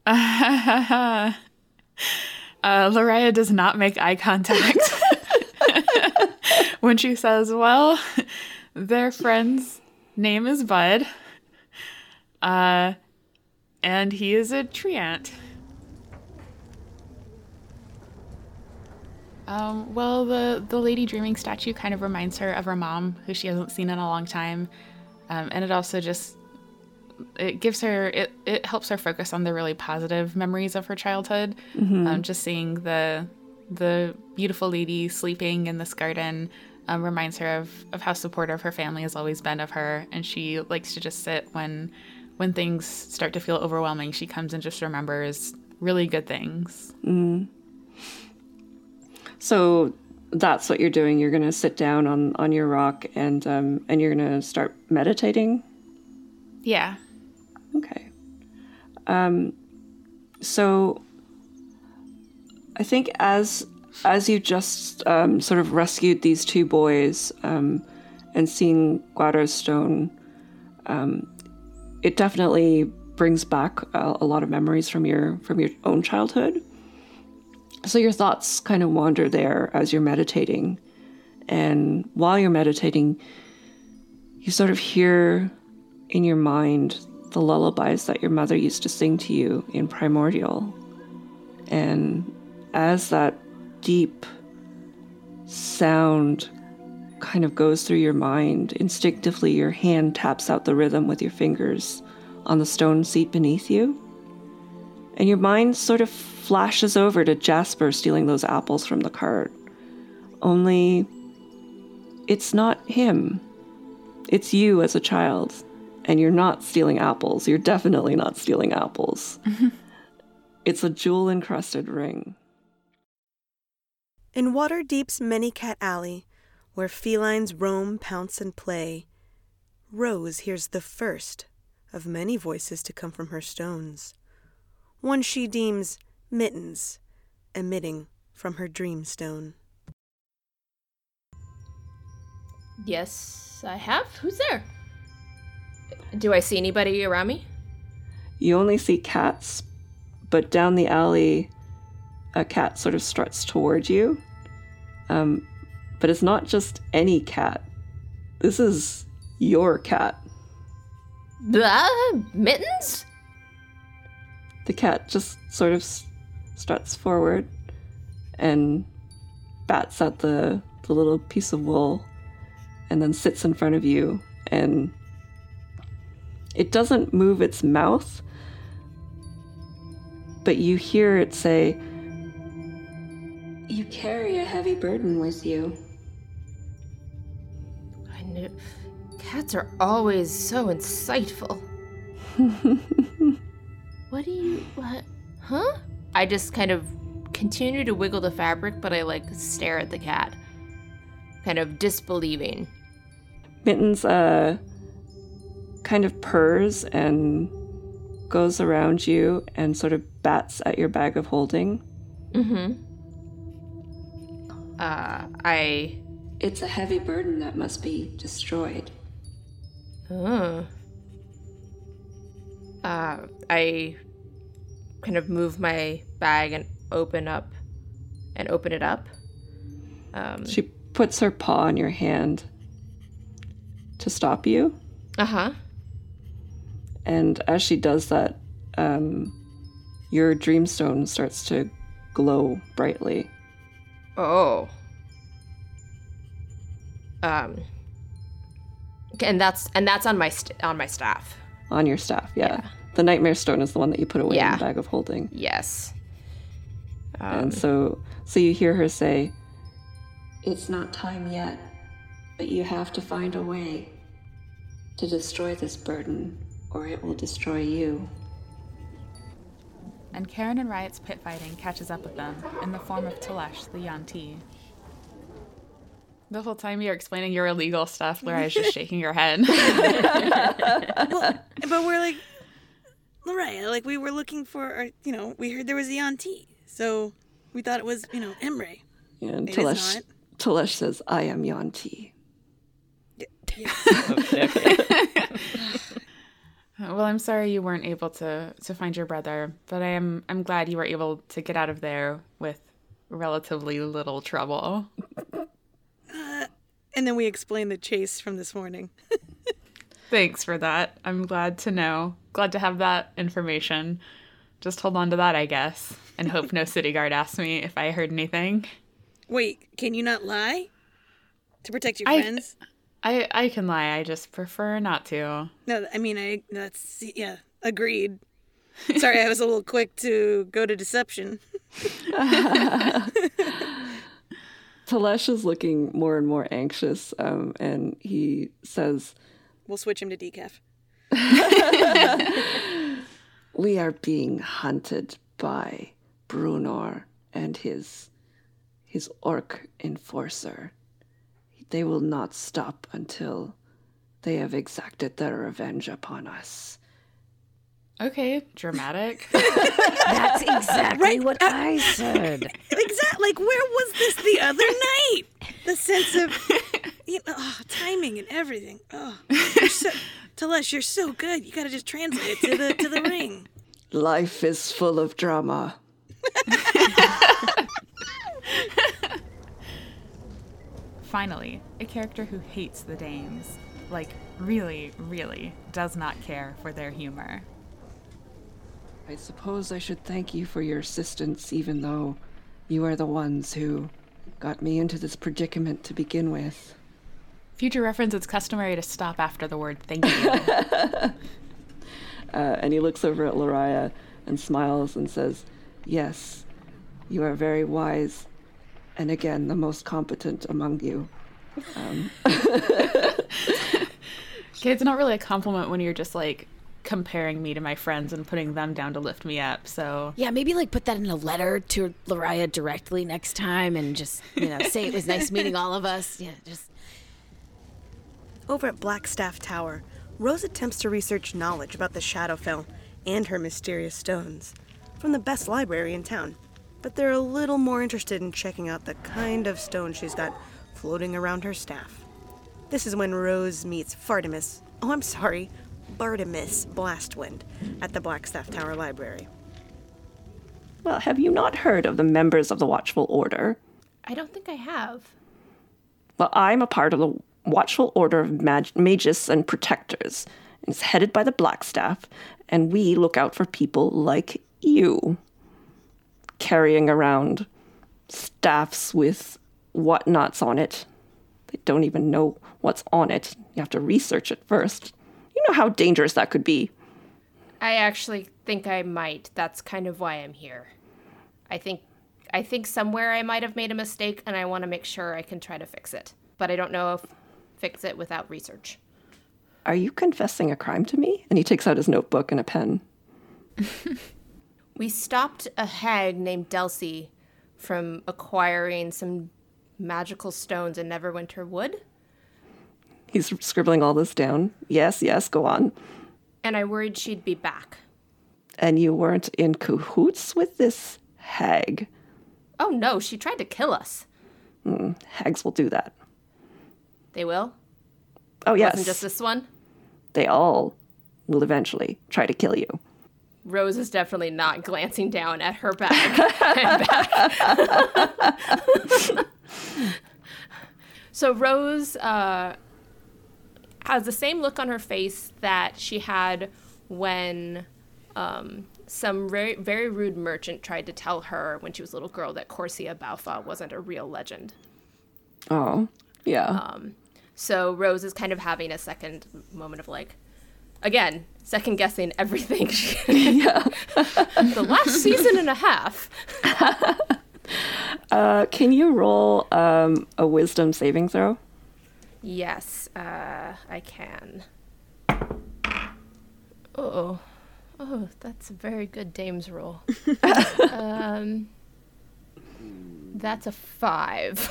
uh, does not make eye contact when she says, Well, their friend's name is Bud. Uh, and he is a treant. Um, well, the, the Lady Dreaming statue kind of reminds her of her mom, who she hasn't seen in a long time. Um, and it also just it gives her it, it helps her focus on the really positive memories of her childhood. Um, just seeing the the beautiful lady sleeping in this garden um, reminds her of, of how supportive her family has always been of her, and she likes to just sit when when things start to feel overwhelming. She comes and just remembers really good things. So that's what you're doing. You're going to sit down on, on your rock and um, and you're going to start meditating. Yeah. Okay. Um, so I think as as you just um, sort of rescued these two boys um, and seeing Guado's stone, um, it definitely brings back a, a lot of memories from your from your own childhood. So your thoughts kind of wander there as you're meditating, and while you're meditating, you sort of hear in your mind the lullabies that your mother used to sing to you in primordial. And as that deep sound kind of goes through your mind, instinctively your hand taps out the rhythm with your fingers on the stone seat beneath you. And your mind sort of flashes over to Jasper stealing those apples from the cart. Only it's not him. It's you as a child. And you're not stealing apples. You're definitely not stealing apples. it's a jewel encrusted ring. In Waterdeep's many cat alley, where felines roam, pounce, and play, Rose hears the first of many voices to come from her stones. One she deems Mittens, emitting from her dream stone. Yes, I have. Who's there? Do I see anybody around me? You only see cats, but down the alley, a cat sort of struts toward you. Um, but it's not just any cat. This is your cat. Blah, mittens? The cat just sort of struts forward and bats at the, the little piece of wool and then sits in front of you and it doesn't move its mouth but you hear it say You carry a heavy burden with you. I knew. Cats are always so insightful. what do you. What? Huh? I just kind of continue to wiggle the fabric, but I like stare at the cat, kind of disbelieving. mittens uh kind of purrs and goes around you and sort of bats at your bag of holding Mm-hmm. Uh, I. It's a heavy burden that must be destroyed. Uh, uh, I kind of move my bag and open up and open it up. Um, she puts her paw on your hand to stop you uh huh. And as she does that um your dreamstone starts to glow brightly Oh. Um. And that's and that's on my st- on my staff. on your staff yeah, the nightmare stone is the one that you put away in the bag of holding Yes. and so so you hear her say It's not time yet, but you have to find a way to destroy this burden, or it will destroy you. And Karen and Riot's pit fighting catches up with them in the form of Telesh, the Yuan-Ti. The whole time you're explaining your illegal stuff, Lorai's just shaking her head. But we're like, Loraya, like we were looking for, our, you know, we heard there was a Yuan-Ti, so we thought it was, you know, Emre. and It is Telesh. Telesh says i am yanti well, well, I'm sorry you weren't able to to find your brother, but I am I'm glad you were able to get out of there with relatively little trouble. Uh, and then we explain the chase from this morning. Thanks for that. I'm glad to know. Glad to have that information. Just hold on to that, I guess, and hope no city guard asks me if I heard anything. Wait, can you not lie? To protect your I- friends? I I can lie. I just prefer not to. No, I mean, I that's yeah, agreed. Sorry, I was a little quick to go to deception. Talesh is looking more and more anxious, um, and he says, We'll switch him to decaf. We are being hunted by Brunor and his his orc enforcer. They will not stop until they have exacted their revenge upon us. Okay, dramatic. That's exactly what uh, I said. Exactly. Like, where was this the other night? The sense of you know, oh, timing and everything. Oh, you're so, Talesh, you're so good. You got to just translate it to the to the ring. Life is full of drama. Finally, a character who hates the dames. Like, really, really does not care for their humor. I suppose I should thank you for your assistance, even though you are the ones who got me into this predicament to begin with. Future reference, it's customary to stop after the word thank you. Uh, and he looks over at Lariah and smiles and says, Yes, you are very wise, and again, the most competent among you. Um, okay, it's not really a compliment when you're just like comparing me to my friends and putting them down to lift me up. So, Yeah, maybe like put that in a letter to Lariah directly next time and just, you know, say it was nice meeting all of us. Yeah, just Over at Blackstaff Tower, Rose attempts to research knowledge about the Shadowfell and her mysterious stones from the best library in town. But they're a little more interested in checking out the kind of stone she's got floating around her staff. This is when Rose meets Fartimus, oh, I'm sorry, Bartimus Blastwind at the Blackstaff Tower Library. Well, have you not heard of the members of the Watchful Order? I don't think I have. Well, I'm a part of the Watchful Order of Mag- Magus and Protectors. It's headed by the Blackstaff, and we look out for people like you. Carrying around staffs with whatnots on it. They don't even know what's on it. You have to research it first. You know how dangerous that could be. I actually think I might. That's kind of why I'm here. I think I think somewhere I might have made a mistake and I want to make sure I can try to fix it. But I don't know if fix it without research. Are you confessing a crime to me? And he takes out his notebook and a pen. We stopped a hag named Delcy from acquiring some magical stones in Neverwinter Wood, He's scribbling all this down. Yes, yes, go on. and I worried she'd be back. And you weren't in cahoots with this hag. Oh no, she tried to kill us. Hmm, hags will do that. They will? Oh, yes. Wasn't just this one? They all will eventually try to kill you. Rose is definitely not glancing down at her bag. back. so Rose uh, has the same look on her face that she had when um, some very, very rude merchant tried to tell her when she was a little girl that Corsia Balfa wasn't a real legend. Oh, yeah. Um, So Rose is kind of having a second moment of like, again, second guessing everything. the last season and a half. uh, can you roll um, a wisdom saving throw? Yes, uh, I can. Oh, oh, that's a very good dame's roll. um, that's a five.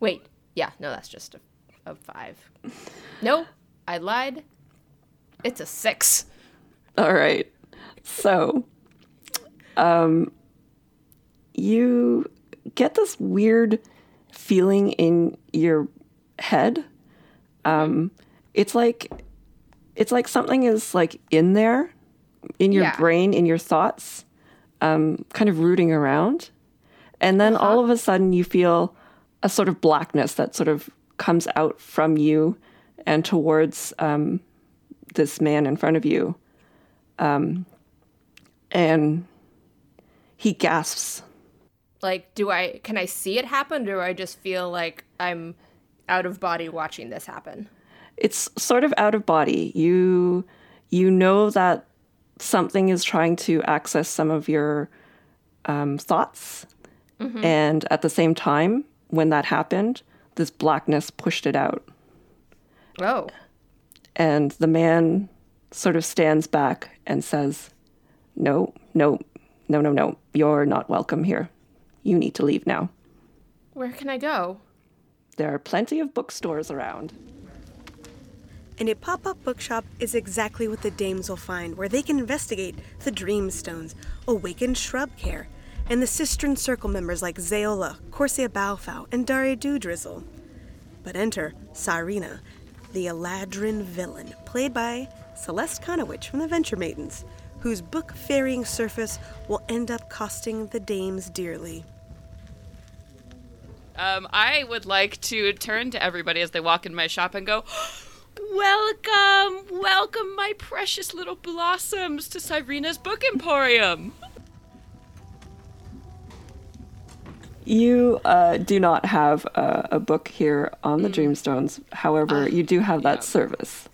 Wait, yeah, no, that's just a, a five. No, I lied. It's a six. All right. So, um, you get this weird feeling in your head. Um, it's like it's like something is like in there, in your Yeah. brain, in your thoughts, um, kind of rooting around, and then all of a sudden you feel a sort of blackness that sort of comes out from you and towards um, this man in front of you, um, and he gasps. Like, do I can I see it happen, or do I just feel like I'm out of body watching this happen? it's sort of out of body. You you know that something is trying to access some of your um, thoughts, and at the same time, when that happened, this blackness pushed it out, Oh, and the man sort of stands back and says, "No, no, no, no, no. You're not welcome here. You need to leave now. where can I go? There are plenty of bookstores around." And a pop up bookshop is exactly what the dames will find, where they can investigate the Dreamstones, awakened shrub care, and the Sistren Circle members like Zayola, Corsia Baofao, and Daria Doodrizzle. But enter Sarina, the Eladrin villain, played by Celeste Conowitch from the Venture Maidens, whose book ferrying surface will end up costing the dames dearly. Um, I would like to turn to everybody as they walk in my shop and go, Welcome, welcome, my precious little blossoms, to Cyrina's Book Emporium. You uh, do not have a, a book here on the Dreamstones. However, you do have that service.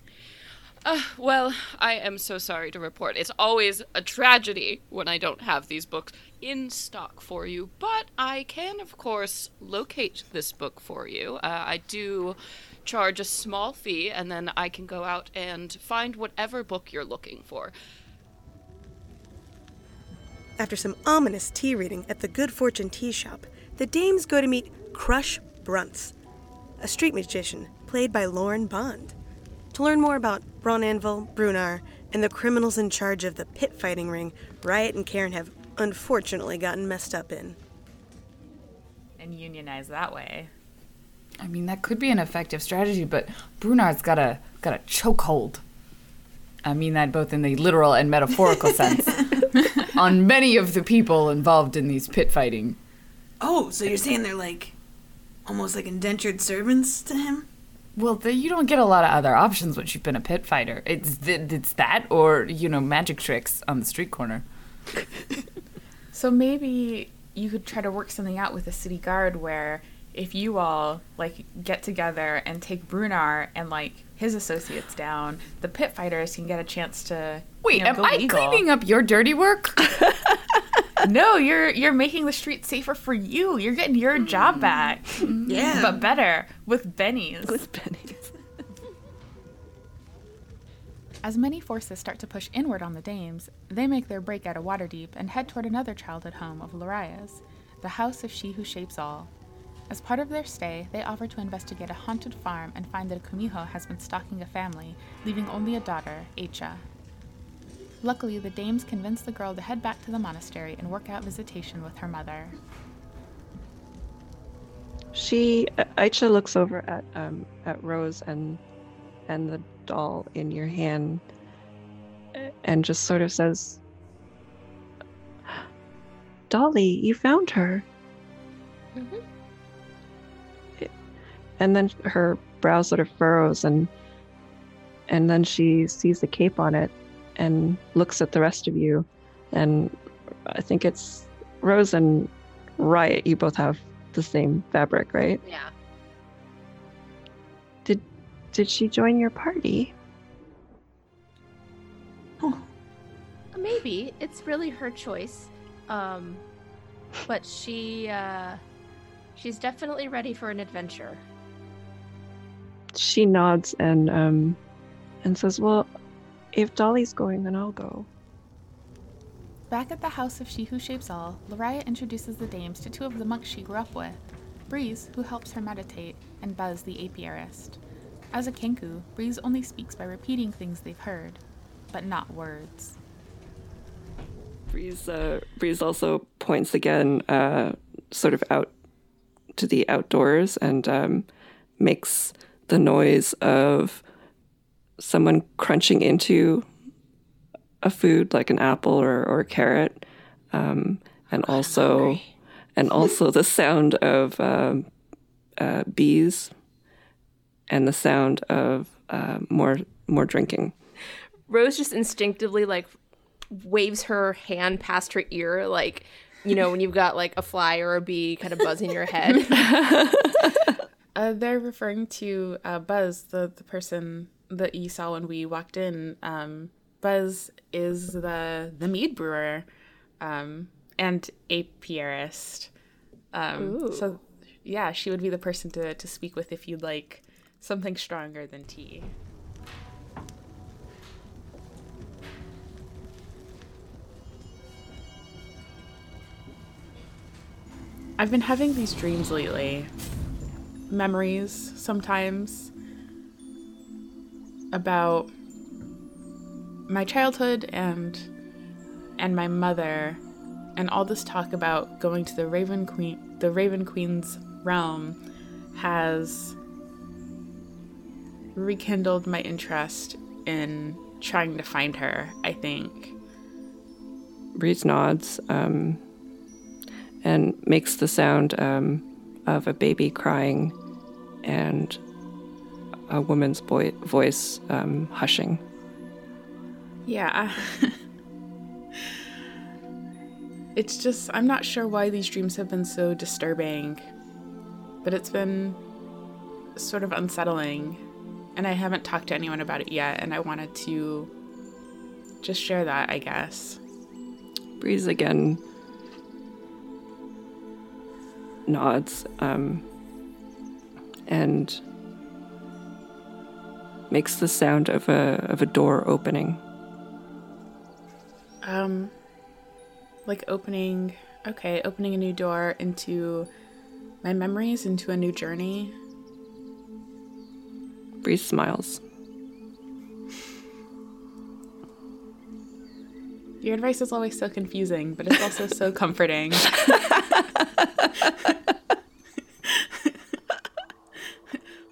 Uh, well, I am so sorry to report. It's always a tragedy when I don't have these books in stock for you, but I can, of course, locate this book for you. Uh, I do charge a small fee, and then I can go out and find whatever book you're looking for. After some ominous tea reading at the Good Fortune Tea Shop, the dames go to meet Crush Brunts, a street magician played by Lauren Bond. To learn more about Bron Anvil, Brunar, and the criminals in charge of the pit fighting ring Riot and Karen have unfortunately gotten messed up in. And unionize that way. I mean, that could be an effective strategy, but Brunard's got a got a chokehold. I mean that both in the literal and metaphorical sense on many of the people involved in these pit fighting. Oh, so you're saying they're like almost like indentured servants to him? Well, the, you don't get a lot of other options once you've been a pit fighter. It's th- it's that or you know magic tricks on the street corner. So maybe you could try to work something out with the city guard where if you all like get together and take Brunar and like his associates down, the pit fighters can get a chance to Wait, you know, am go I legal. cleaning up your dirty work? No, you're you're making the streets safer for you. You're getting your mm-hmm. job back. Mm-hmm. Yeah. But better with Benny's. With pennies. As many forces start to push inward on the dames, they make their break out of Waterdeep and head toward another childhood home of Loria's, the house of She Who Shapes All. As part of their stay, they offer to investigate a haunted farm and find that a Kumiho has been stalking a family, leaving only a daughter, Aicha. Luckily, the dames convince the girl to head back to the monastery and work out visitation with her mother. She Aicha looks over at um at Rose and and the doll in your hand and just sort of says Dolly, you found her. Mhm. And then her brow sort of furrows and and then she sees the cape on it and looks at the rest of you and I think it's Rose and Riot, you both have the same fabric, right? Yeah. Did did she join your party? Oh. Maybe it's really her choice. Um, but she uh, she's definitely ready for an adventure. She nods and um and says, "Well, if Dolly's going, then I'll go." Back at the house of She Who Shapes All, Lariah introduces the dames to two of the monks she grew up with Breeze, who helps her meditate, and Buzz, the apiarist. As a Kenku, Breeze only speaks by repeating things they've heard, but not words. Breeze uh, Breeze also points again, uh, sort of out to the outdoors, and um, makes the noise of someone crunching into a food like an apple or, or a carrot, um, and also and also the sound of um, uh, bees and the sound of uh, more more drinking. Rose just instinctively like waves her hand past her ear, like you know when you've got like a fly or a bee kind of buzzing your head. Uh, they're referring to uh, Buzz, the, the person that you saw when we walked in. Um, Buzz is the the mead brewer um, and apiarist. Um, so, yeah, she would be the person to, to speak with if you'd like something stronger than tea. I've been having these dreams lately. Memories sometimes about my childhood and and my mother and all this talk about going to the Raven Queen the Raven Queen's realm has rekindled my interest in trying to find her, I think. Breeze nods um, and makes the sound um, of a baby crying and a woman's voice um, hushing. Yeah. it's just, I'm not sure why these dreams have been so disturbing, but it's been sort of unsettling. And I haven't talked to anyone about it yet, and I wanted to just share that, I guess. Breeze again nods um, and makes the sound of a of a door opening. Um, like opening, okay, opening a new door into my memories, into a new journey. Breeze smiles. Your advice is always so confusing, but it's also so comforting.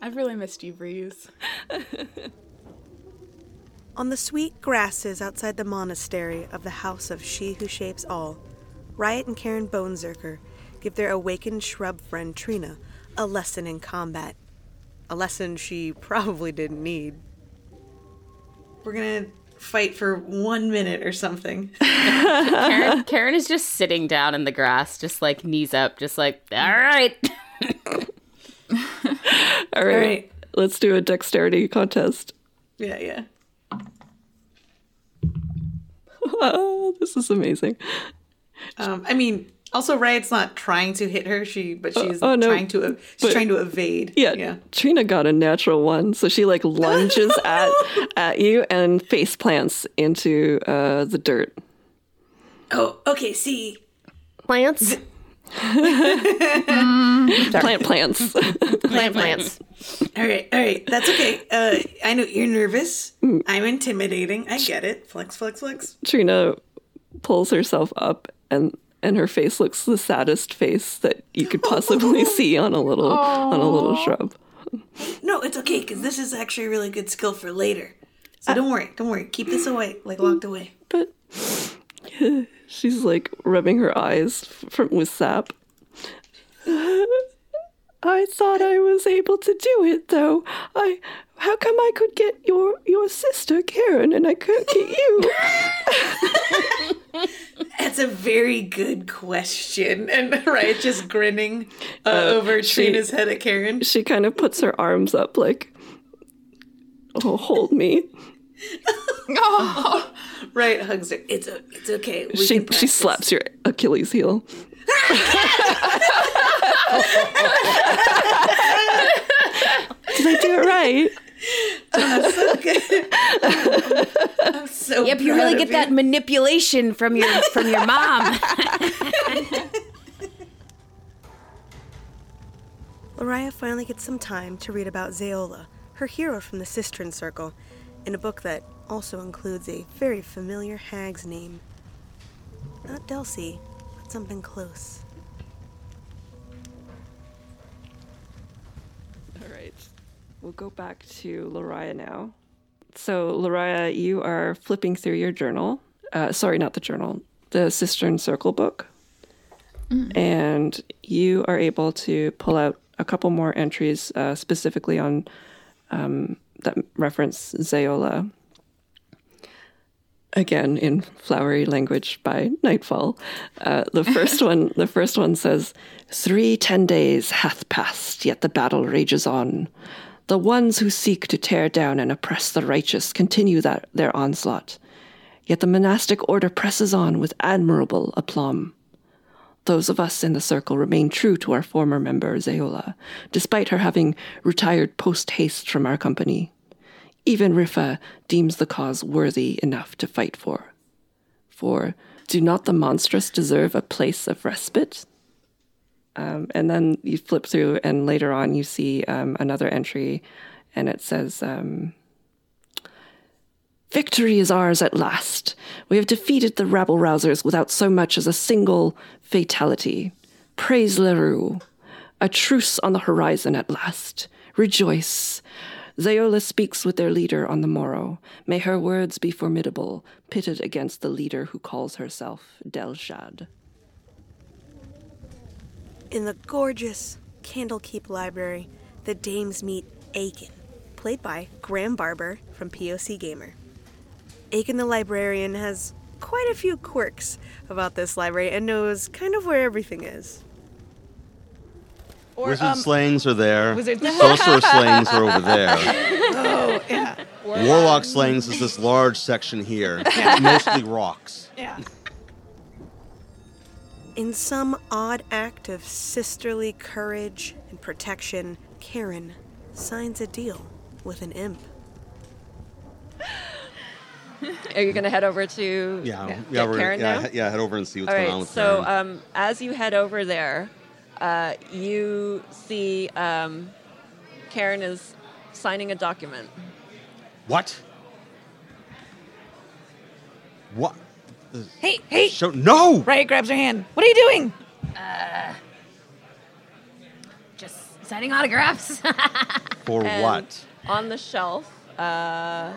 I've really missed you, Breeze. On the sweet grasses outside the monastery of the House of She Who Shapes All, Riot and Karen Bonezerker give their awakened shrub friend Trina a lesson in combat. A lesson she probably didn't need. We're gonna fight for one minute or something. Karen, Karen is just sitting down in the grass, just like knees up, just like, all right. All right, right. let's do a dexterity contest. Yeah, yeah. Oh, this is amazing. Um, I mean, also Riot's not trying to hit her. She, but she's oh, no, trying to. She's but- trying to evade. Yeah, yeah. Trina got a natural one, so she like lunges at at you and face plants into uh, the dirt. Oh, okay. See, Plants, Plant plants. plant, plants. all right, all right. That's okay. Uh, I know you're nervous. Mm. I'm intimidating. I get it. Flex, flex, flex. Trina pulls herself up and and her face looks the saddest face that you could possibly see on a little on a little shrub. No, it's okay because this is actually a really good skill for later. So don't worry. Don't worry. Keep this away, like locked away. But she's like rubbing her eyes from with sap. I thought I was able to do it though. I how come I could get your your sister Karen and I couldn't get you? That's a very good question. And Riot just grinning uh, Uh, over she- Trina's head at Karen. she kind of puts her arms up like oh hold me. Riot hugs her. It's a, it's okay. We she she slaps your Achilles heel. Did I do it right? I'm so Yep, you really of get that manipulation from your from your mom. Lariah finally gets some time to read about Zeola, her hero from the Sistren Circle, in a book that also includes a very familiar hag's name. Not Delcy, but something close. All right. We'll go back to Lariah now. So, Lariah, you are flipping through your journal. Uh, sorry, not the journal, the Sistren Circle book. And you are able to pull out a couple more entries uh, specifically on um, that reference Zayola. Again, in flowery language by nightfall. Uh, the first one, the first one says, Three ten days hath passed, yet the battle rages on. The ones who seek to tear down and oppress the righteous continue that their onslaught. Yet the monastic order presses on with admirable aplomb. Those of us in the circle remain true to our former member, Zayola, despite her having retired post haste from our company. Even Rifa deems the cause worthy enough to fight for. For do not the monstrous deserve a place of respite? Um, and then you flip through, and later on you see um, another entry, and it says, um, Victory is ours at last. We have defeated the rabble rousers without so much as a single fatality. Praise Leroux. A truce on the horizon at last. Rejoice. Zayola speaks with their leader on the morrow. May her words be formidable, pitted against the leader who calls herself Delshad. In the gorgeous Candlekeep Library, the dames meet Aiken, played by Graham Barber from POC Gamer. Aiken the librarian has quite a few quirks about this library and knows kind of where everything is. Or, Wizard um, slayings are there. Wizard- Sorcerer slayings are over there. Oh, yeah. Warlock slayings is this large section here. It's mostly rocks. Yeah. In some odd act of sisterly courage and protection, Karen signs a deal with an imp. Are you going to head over to Yeah, yeah, get we're, Karen yeah, now? yeah, head over and see what's All going right, on with so Karen. um, as you head over there, uh, you see um, Karen is signing a document. what? What? Hey, hey! Show no! Riot grabs her hand. What are you doing? Uh, just signing autographs. For And what? On the shelf, uh,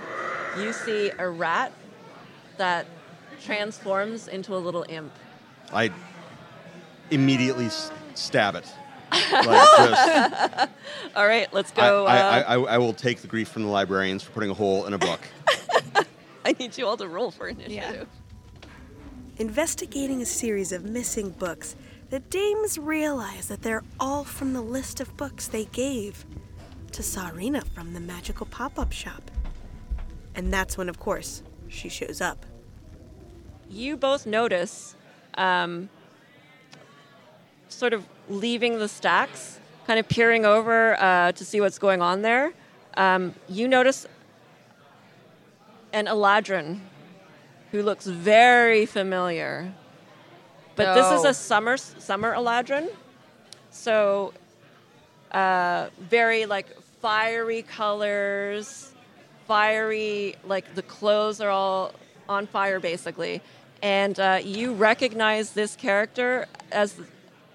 you see a rat that transforms into a little imp. I immediately s- stab it. Like, just, All right, let's I, go. I, uh, I, I will take the grief from the librarians for putting a hole in a book. I need you all to roll for initiative. Investigating a series of missing books, the dames realize that they're all from the list of books they gave to Sarina from the magical pop up shop. And that's when, of course, she shows up. You both notice, um, sort of leaving the stacks, kind of peering over uh, to see what's going on there. Um, you notice an Eladrin who looks very familiar. But this is a summer summer Eladrin. So uh, very like fiery colors, fiery like the clothes are all on fire basically. And uh, you recognize this character as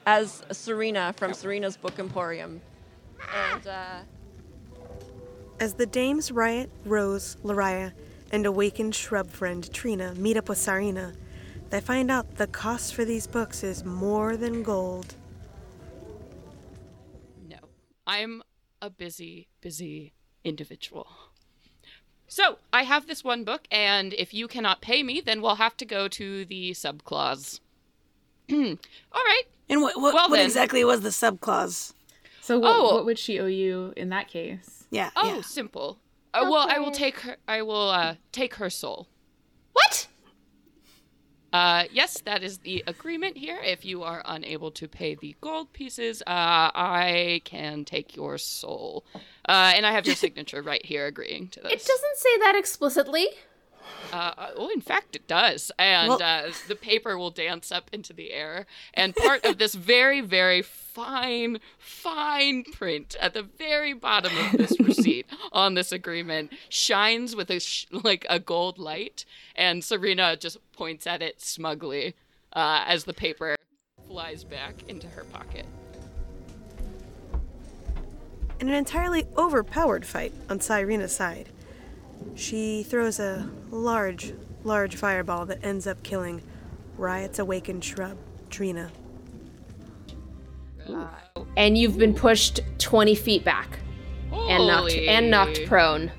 as Serena from Serena's Book Emporium. And uh, As the dames Riot, Rose, Lariah, and awakened shrub friend Trina meet up with Sarina, they find out the cost for these books is more than gold. No, I'm a busy, busy individual. So, I have this one book, and if you cannot pay me, then we'll have to go to the subclause. All right. And what what, Well what exactly was the subclause? So what, Oh. what would she owe you in that case? Yeah. Oh, simple. Uh, well, I will take her. I will uh, take her soul. What? Uh, yes, that is the agreement here. If you are unable to pay the gold pieces, uh, I can take your soul. Uh, and I have your signature right here agreeing to this. It doesn't say that explicitly. Uh, well, in fact, it does. And Well- uh, the paper will dance up into the air. And part of this very, very fine, fine print at the very bottom of this receipt on this agreement shines with a sh- like a gold light. And Serena just points at it smugly uh, as the paper flies back into her pocket. In an entirely overpowered fight on Cyrina's side, She throws a large, large fireball that ends up killing Riot's awakened shrub, Trina. And you've been pushed 20 feet back and knocked and knocked prone.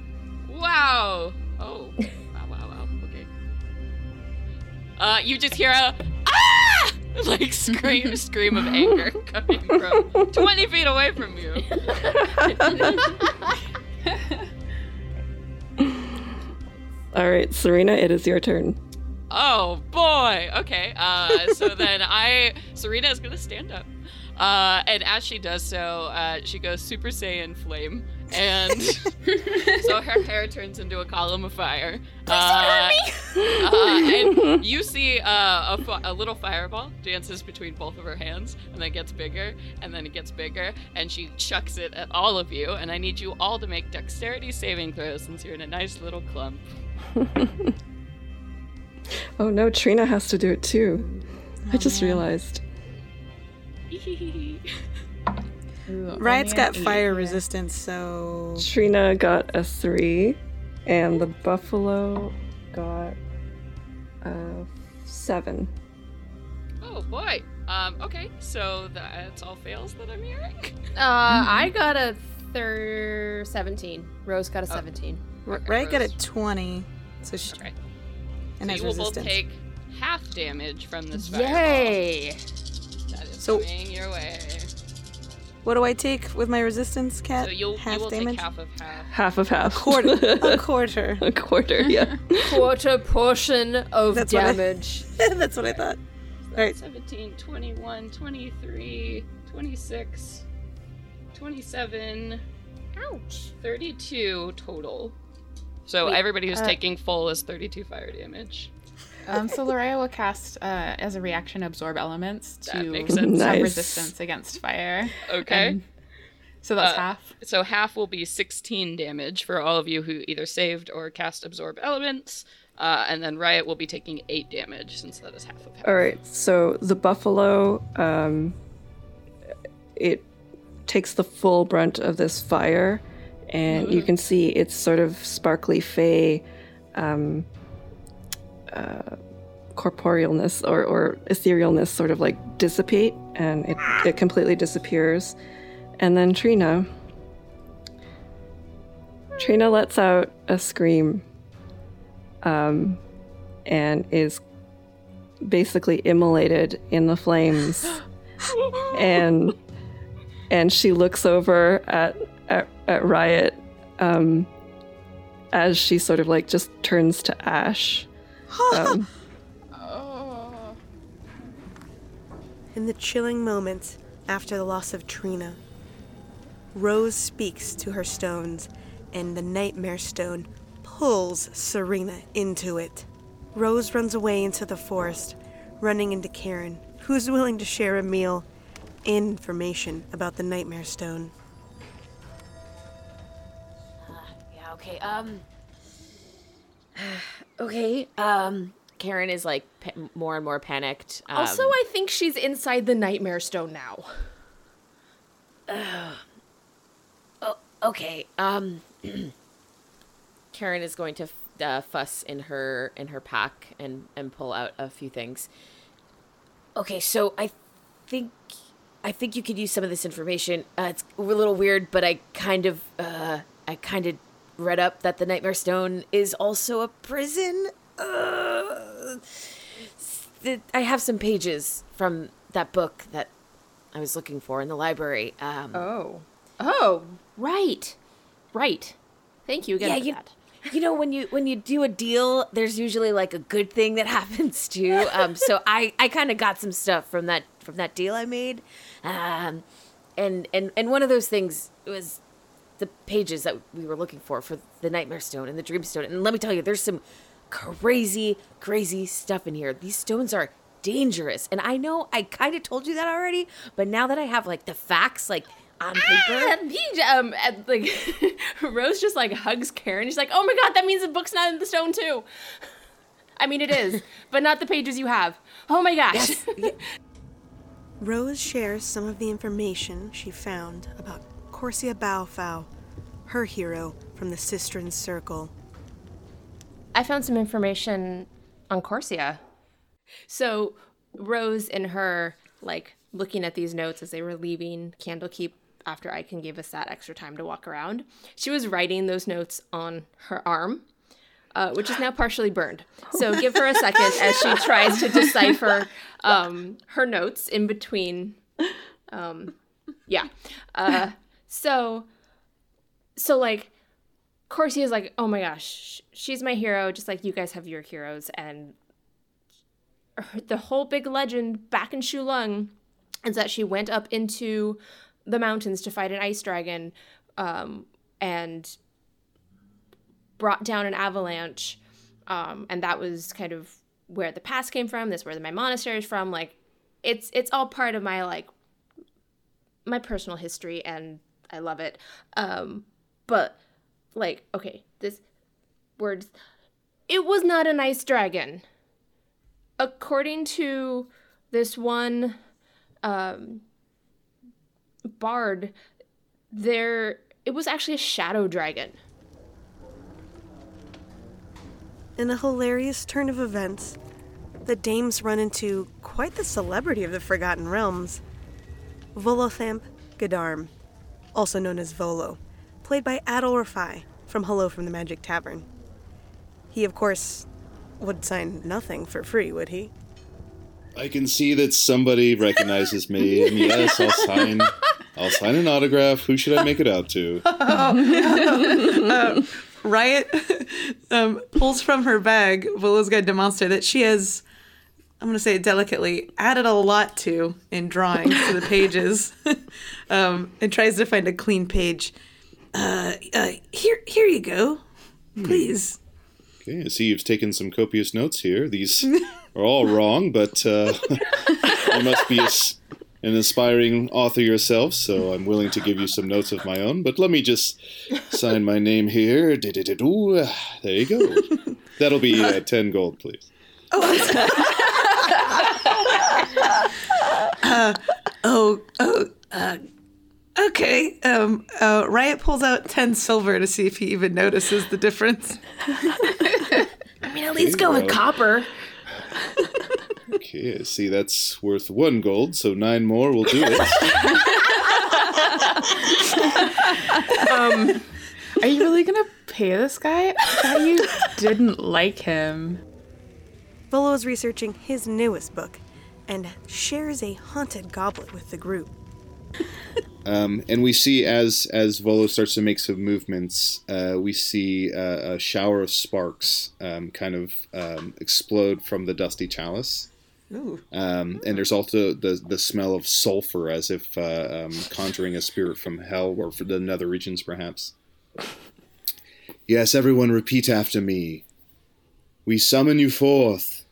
Wow. Oh. Wow, wow, wow. Okay. Uh, you just hear a ah! Like scream, scream of anger coming from 20 feet away from you. All right, Serena, it is your turn. Oh boy. Okay. Uh, so then I, Serena is gonna stand up. Uh, and as she does so, uh, she goes Super Saiyan flame, and so her hair turns into a column of fire. Uh, uh, and you see uh, a, fi- a little fireball dances between both of her hands, and then gets bigger, and then it gets bigger, and she chucks it at all of you. And I need you all to make dexterity saving throws since you're in a nice little clump. Oh no, Trina has to do it too. I just realized. Riot's got fire resistance, so Trina got a three, and the buffalo got a seven. Oh boy. Um, okay, so that's all fails that I'm hearing. Uh, I got a thir- 17. Rose got a 17. Ray Riot got a twenty. So she Okay. and so you will both take half damage from this fireball. Yay! That is So- coming your way. What do I take with my resistance, Cat? So you'll half you will damage. take half of half. Half of half. quarter. a quarter. a quarter, yeah. Quarter portion of That's what I- damage. That's what I thought. All right. 17, 21, 23, 26, 27, Ouch. 32 total. So Wait, everybody who's uh, taking full is 32 fire damage. Um, so Loraya will cast uh, as a reaction absorb elements to makes have Nice. resistance against fire. Okay. And so that's Uh, half. So half will be 16 damage for all of you who either saved or cast absorb elements. Uh, and then Riot will be taking 8 damage since that is half of half. All right, so the buffalo, um, it takes the full brunt of this fire, and you can see its sort of sparkly fey um, uh, corporealness or, or etherealness sort of like dissipate, and it, it completely disappears. And then Trina. Trina lets out a scream um, and is basically immolated in the flames and and she looks over at at, at riot um as she sort of like just turns to ash um, In the chilling moments after the loss of Trina, Rose speaks to her stones, and the Nightmare Stone pulls Serena into it. Rose runs away into the forest, running into Karen, who's willing to share a meal and information about the Nightmare Stone. Yeah, okay. Um. Okay. Um. Karen is like pa- more and more panicked. Um, Also, I think she's inside the Nightmare Stone now. Oh, okay. Um. Karen is going to f- uh, fuss in her in her pack and and pull out a few things. Okay, so I think I think you could use some of this information. Uh, it's a little weird, but I kind of uh, I kind of read up that the Nightmare Stone is also a prison. Uh, I have some pages from that book that I was looking for in the library. Um, Oh. Oh, right. Right. Thank you again Yeah, for you- that. you know when you when you do a deal there's usually like a good thing that happens too um so i i kind of got some stuff from that from that deal i made um and and and one of those things was the pages that we were looking for for the nightmare stone and the dream stone and let me tell you there's some crazy crazy stuff in here these stones are dangerous and i know i kind of told you that already but now that i have like the facts like on paper Ah, um, like Rose just like hugs Karen. She's like, "Oh my god, that means the book's not in the stone too." I mean, it is, but not the pages you have. Oh my gosh. Rose shares some of the information she found about Corsia Baofao, her hero from the Sistren Circle. I found some information on Corsia. So Rose in her like looking at these notes as they were leaving Candlekeep after Aiken gave us that extra time to walk around, she was writing those notes on her arm. Uh, which is now partially burned. So give her a second as she tries to decipher um, her notes in between. Um, yeah. Uh, so, so like, Corsia is like, oh my gosh, she's my hero, just like you guys have your heroes, and the whole big legend back in Shou Lung is that she went up into the mountains to fight an ice dragon, um, and brought down an avalanche, um, and that was kind of where the past came from. That's where my monastery is from. Like, it's it's all part of my like my personal history, and I love it. Um, but like, okay, this words. It was not an ice dragon. According to this one um, bard, there it was actually a shadow dragon. In a hilarious turn of events, the dames run into quite the celebrity of the Forgotten Realms, Volothamp Geddarm, also known as Volo, played by Adal Rifai from Hello from the Magic Tavern. He, of course, would sign nothing for free, would he? I can see that somebody recognizes me, and yes, I'll sign. I'll sign an autograph. Who should I make it out to? uh, Riot um, pulls from her bag, going to demonstrate that she has, I'm going to say it delicately, added a lot to in drawings to the pages um, and tries to find a clean page. Uh, uh, here, here you go. Please. Okay, I see you've taken some copious notes here. These are all wrong, but uh, you must be a s an inspiring author yourself, so I'm willing to give you some notes of my own. But let me just sign my name here. There you go. That'll be uh, 10 gold, please. uh, oh, oh, uh, okay. Um, uh, Riot pulls out 10 silver to see if he even notices the difference. I mean, at least Okay, go with copper. Okay, see that's worth one gold, so nine more will do it. um, are you really gonna pay this guy? I thought you didn't like him. Volo is researching his newest book and shares a haunted goblet with the group. Um, and we see as as Volo starts to make some movements, uh, we see uh, a shower of sparks um, kind of um, explode from the dusty chalice. Ooh. Um, and there's also the the smell of sulfur, as if uh, um, conjuring a spirit from hell or for the nether regions, perhaps. Yes, everyone, repeat after me. We summon you forth.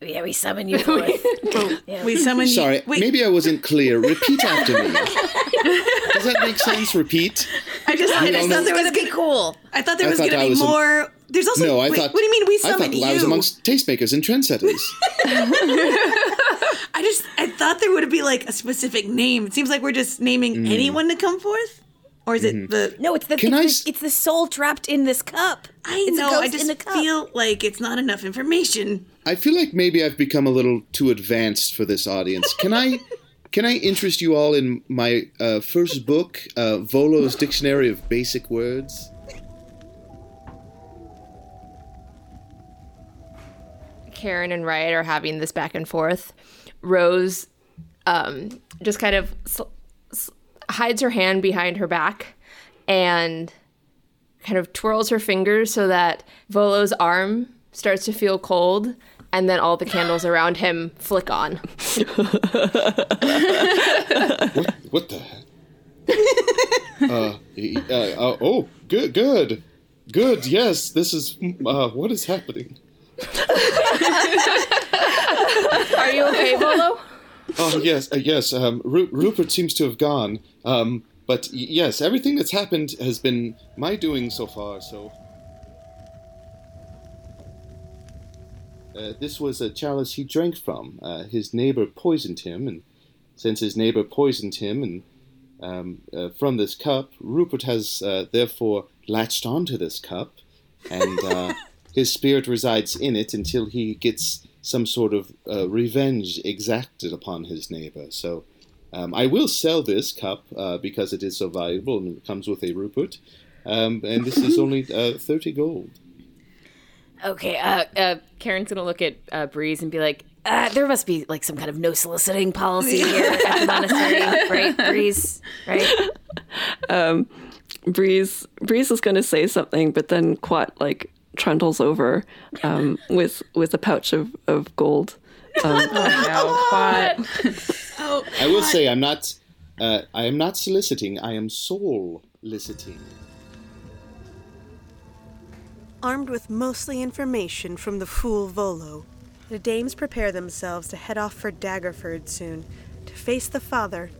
Yeah, we summon you forth. Yeah. We summon you. Sorry, Wait, maybe I wasn't clear. Repeat after me. Does that make sense? Repeat. I just, I just thought know- there was gonna be cool. I thought there I was thought going I to be was more. There's also. no, I wait, thought. What do you mean we I thought you? I was amongst tastemakers and trendsetters. I just I thought there would be like a specific name. It seems like we're just naming Mm. anyone to come forth, or is it the? No, it's the Can it's, I the, it's the soul trapped in this cup. I It's a know. I just in the cup. feel like it's not enough information. I feel like maybe I've become a little too advanced for this audience. Can I, can I interest you all in my uh, first book, uh, Volo's Dictionary of Basic Words? Karen and Riot are having this back and forth. Rose um, just kind of sl- s- hides her hand behind her back and kind of twirls her fingers so that Volo's arm starts to feel cold, and then all the candles around him flick on. What, what the? uh, uh, uh, oh, good, good, good. Yes, this is. Uh, what is happening? Are you okay, Volo? Oh yes, uh, yes. Um, Ru- Rupert seems to have gone. Um, but y- yes, everything that's happened has been my doing so far. So. Uh, this was a chalice he drank from. Uh, his neighbor poisoned him, and since his neighbor poisoned him, and um, uh, from this cup, Rupert has uh, therefore latched onto this cup, and uh, his spirit resides in it until he gets some sort of uh, revenge exacted upon his neighbor. So um, I will sell this cup uh, because it is so valuable and it comes with a rupert. Um, and this is only uh, 30 gold. Okay, uh, uh, Karen's gonna look at uh, Breeze and be like, uh, there must be like some kind of no soliciting policy here at the monastery, right, Breeze? Right? Um, Breeze Breeze is going to say something, but then Quat like trundles over um, with with a pouch of, of gold. Um, Oh, I will say I'm not. Uh, I am not soliciting. I am soul eliciting. Armed with mostly information from the fool Volo, the dames prepare themselves to head off for Daggerford soon to face the father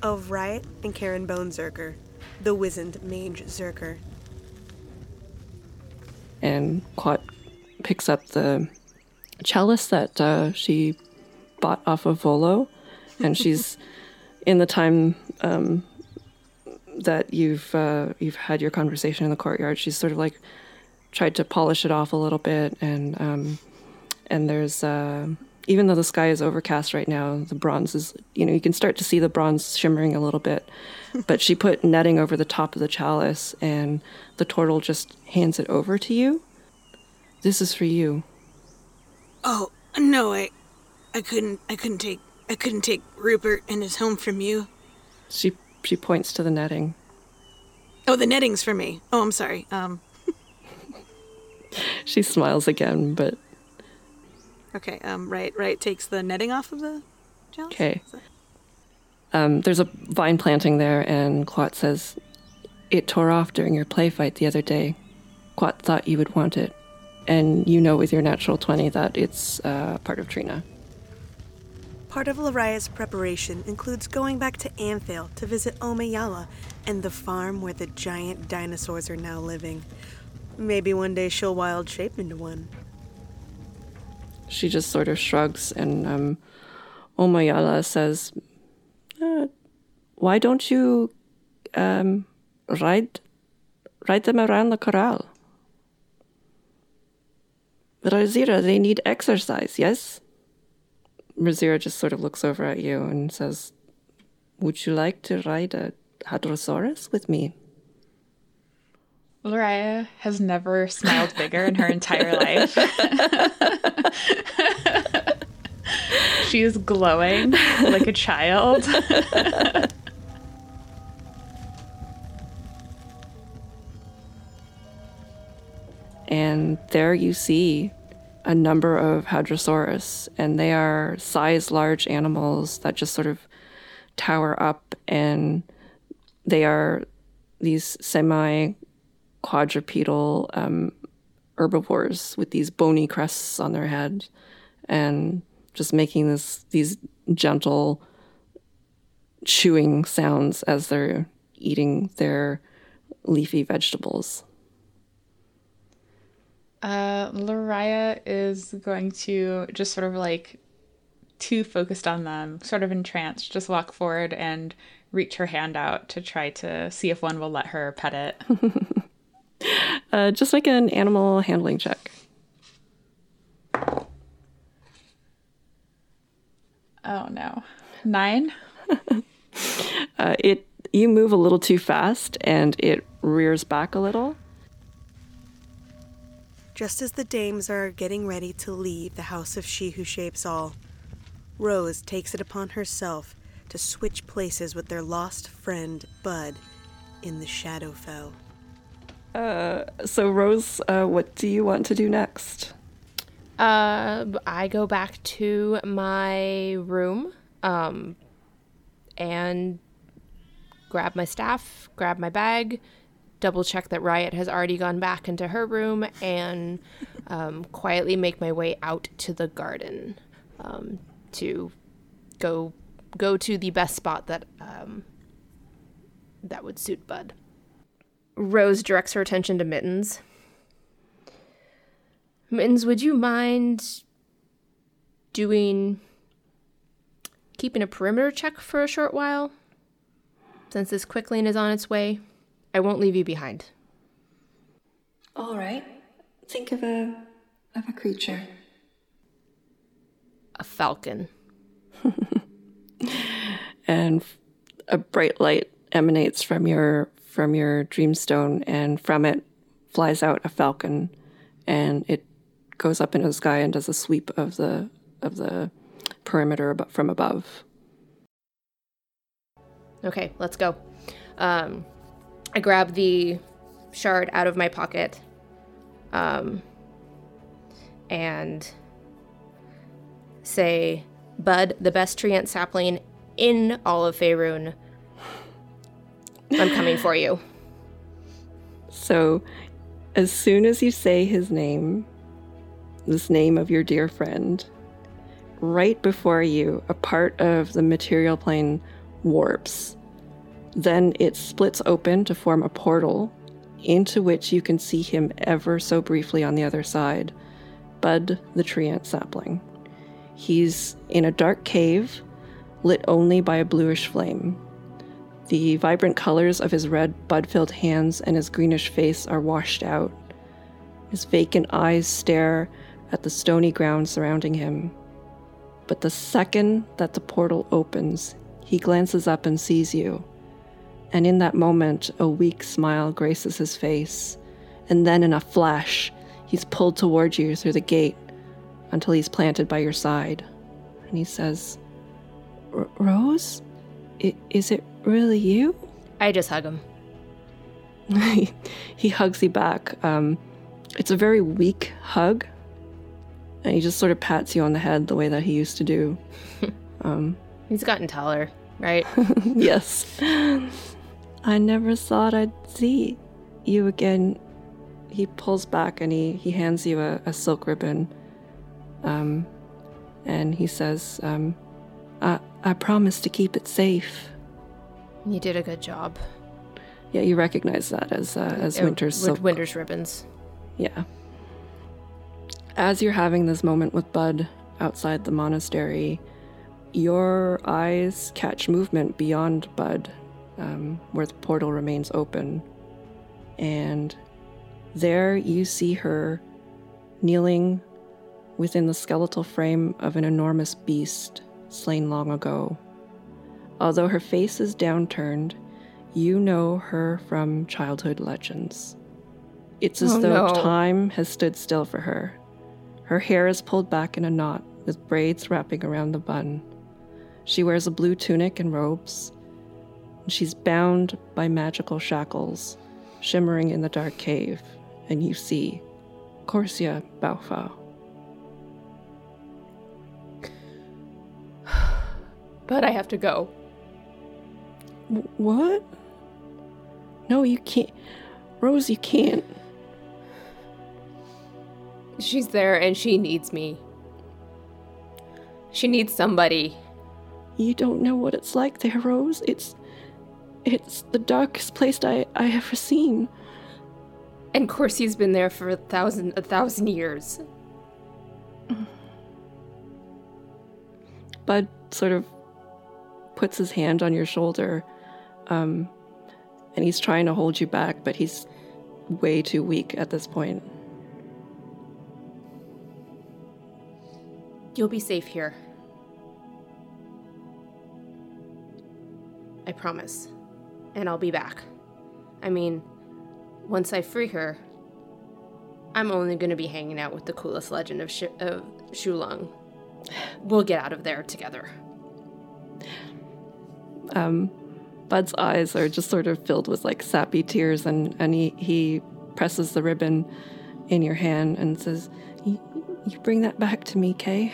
of Riot and Karen Bonezerker, the wizened mage Zerker. And Quat picks up the chalice that uh, she bought off of Volo, and she's in the time um, that you've uh, you've had your conversation in the courtyard. She's sort of like tried to polish it off a little bit, and um, and there's uh, even though the sky is overcast right now, the bronze is you know you can start to see the bronze shimmering a little bit. but she put netting over the top of the chalice, and the turtle just hands it over to you. This is for you. Oh no, I, I couldn't. I couldn't take. I couldn't take Rupert and his home from you. She she points to the netting. Oh, the netting's for me. Oh, I'm sorry. Um. She smiles again, but Okay. Um. Right. Right. Takes the netting off of the. chalice? okay. Um, there's a vine planting there, and Quat says, "It tore off during your play fight the other day. Quat thought you would want it, and you know with your natural twenty that it's uh, part of Trina." Part of Laria's preparation includes going back to Amphail to visit Omayala and the farm where the giant dinosaurs are now living. Maybe one day she'll wild shape into one. She just sort of shrugs, and um, Omayala says, uh, "Why don't you um, ride ride them around the corral?" Razira, they need exercise, yes? Razira just sort of looks over at you and says, Would you like to ride a Hadrosaurus with me? Loraya has never smiled bigger in her entire life. she is glowing like a child. And there you see a number of Hadrosaurus, and they are size large animals that just sort of tower up, and they are these semi quadrupedal um, herbivores with these bony crests on their head, and just making this these gentle chewing sounds as they're eating their leafy vegetables. Uh, Loraya is going to just sort of like too focused on them, sort of entranced, just walk forward and reach her hand out to try to see if one will let her pet it. Uh, just make an animal handling check. Oh no. Nine? Uh, it you move a little too fast, and it rears back a little. Just as the dames are getting ready to leave the house of She Who Shapes All, Rose takes it upon herself to switch places with their lost friend, Bud, in the Shadowfell. Uh, so Rose, uh, what do you want to do next? Uh, I go back to my room, um, and grab my staff, grab my bag, double check that Riot has already gone back into her room, and um, quietly make my way out to the garden um, to go go to the best spot that um, that would suit Bud. Rose directs her attention to Mittens. Mittens, would you mind doing keeping a perimeter check for a short while? Since this quicklane is on its way, I won't leave you behind. All right. Think of a of a creature. A falcon. and a bright light emanates from your from your dreamstone and from it flies out a falcon and it goes up into the sky and does a sweep of the of the perimeter from above Okay, let's go. Um, I grab the shard out of my pocket, um, and say, "Bud, the best treant sapling in all of Faerun. I'm coming for you." so as soon as you say his name this name of your dear friend right before you a part of the material plane warps. Then it splits open to form a portal into which you can see him ever so briefly on the other side bud the treant sapling. He's in a dark cave lit only by a bluish flame the vibrant colors of his red bud filled hands and his greenish face are washed out his vacant eyes stare at the stony ground surrounding him. But the second that the portal opens, he glances up and sees you. And in that moment, a weak smile graces his face. And then, in a flash, he's pulled towards you through the gate until he's planted by your side. And he says, Rose? I- is it really you? I just hug him. he hugs you back. Um, it's a very weak hug, and he just sort of pats you on the head the way that he used to do. um, He's gotten taller, right? yes. I never thought I'd see you again. He pulls back and he, he hands you a, a silk ribbon. Um, and he says, um, I, I promise to keep it safe. You did a good job. Yeah, you recognize that as uh, as Uh, Winter's with Winter's ribbons. Yeah. As you're having this moment with Bud outside the monastery, your eyes catch movement beyond Bud, um, where the portal remains open. And there you see her kneeling within the skeletal frame of an enormous beast slain long ago. Although her face is downturned, you know her from childhood legends. It's as Oh, though no. time has stood still for her. Her hair is pulled back in a knot with braids wrapping around the bun. She wears a blue tunic and robes. And she's bound by magical shackles, shimmering in the dark cave, and you see Corsia Baufau. But I have to go. What? No, you can't. Rose, you can't. She's there and she needs me. She needs somebody. You don't know what it's like there, Rose. It's. It's the darkest place I, I ever seen. And Corsi's been there for a thousand a thousand years. Bud sort of puts his hand on your shoulder, um, and he's trying to hold you back, but he's way too weak at this point. You'll be safe here. I promise. And I'll be back. I mean, once I free her, I'm only going to be hanging out with the coolest legend of, Sh- of Shou Lung. We'll get out of there together. Um, Bud's eyes are just sort of filled with like sappy tears, and, and he, he presses the ribbon in your hand and says, "You you bring that back to me, Kay?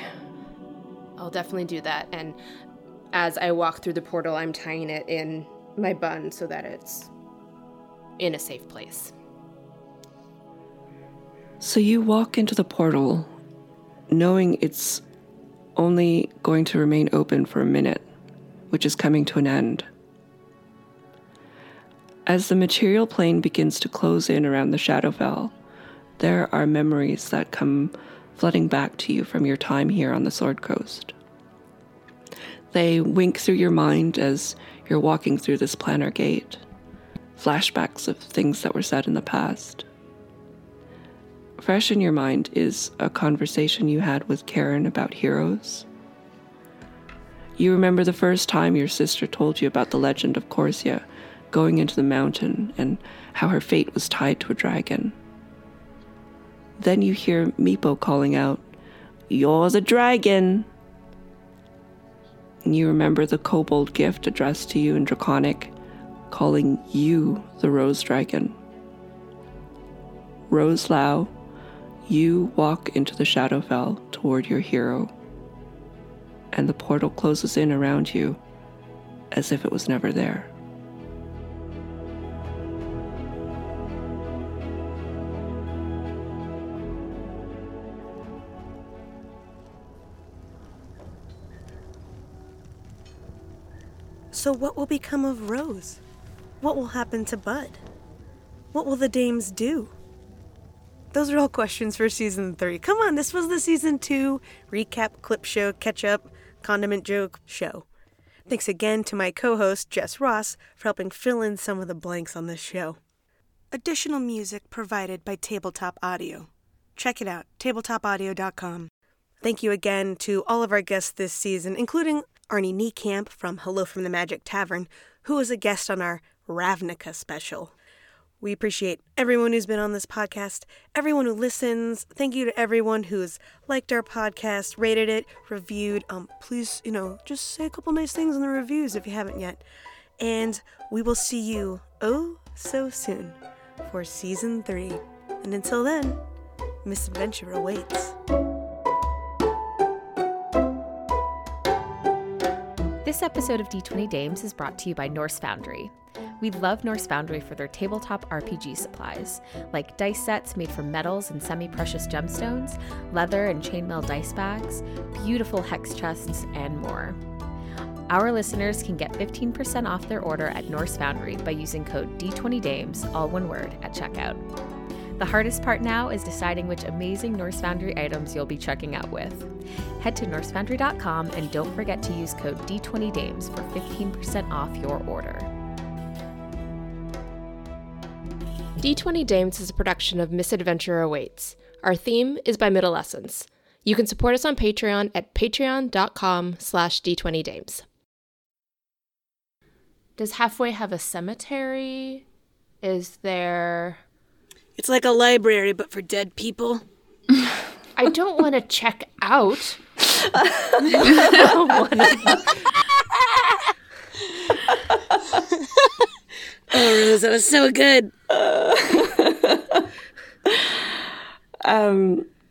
I'll definitely do that. And as I walk through the portal, I'm tying it in my bun so that it's in a safe place. So you walk into the portal knowing it's only going to remain open for a minute, which is coming to an end. As the material plane begins to close in around the Shadowfell, there are memories that come flooding back to you from your time here on the Sword Coast. They wink through your mind as you're walking through this planar gate, flashbacks of things that were said in the past fresh in your mind is a conversation you had with Karen about heroes. You remember the first time your sister told you about the legend of Corsia going into the mountain and how her fate was tied to a dragon. Then you hear Meepo calling out, You're the dragon! And you remember the kobold gift addressed to you in Draconic, calling you the Rose Dragon. Rose Lau, you walk into the Shadowfell toward your hero, and the portal closes in around you as if it was never there. So, what will become of Rose? What will happen to Bud? What will the dames do? Those are all questions for season three. Come on, this was the season two recap, clip show, catch up, condiment joke show. Thanks again to my co host, Jess Ross, for helping fill in some of the blanks on this show. Additional music provided by Tabletop Audio. Check it out, tabletopaudio.com. Thank you again to all of our guests this season, including Arnie Niekamp from Hello from the Magic Tavern, who was a guest on our Ravnica special. We appreciate everyone who's been on this podcast, everyone who listens. Thank you to everyone who's liked our podcast, rated it, reviewed. Um, please, you know, just say a couple nice things in the reviews if you haven't yet. And we will see you oh so soon for season three. And until then, misadventure awaits. This episode of D20 Dames is brought to you by Norse Foundry. We love Norse Foundry for their tabletop RPG supplies, like dice sets made from metals and semi precious gemstones, leather and chainmail dice bags, beautiful hex chests, and more. Our listeners can get 15% off their order at Norse Foundry by using code D20DAMES, all one word, at checkout. The hardest part now is deciding which amazing Norse Foundry items you'll be checking out with. Head to norsefoundry.com and don't forget to use code D20DAMES for 15% off your order. D20 Dames is a production of Misadventure Awaits. Our theme is by Middle Essence. You can support us on Patreon at patreon.com slash d20dames. Does Halfway have a cemetery? Is there... It's like a library, but for dead people. I don't want to check out. Oh, Rose, that was so good. Um,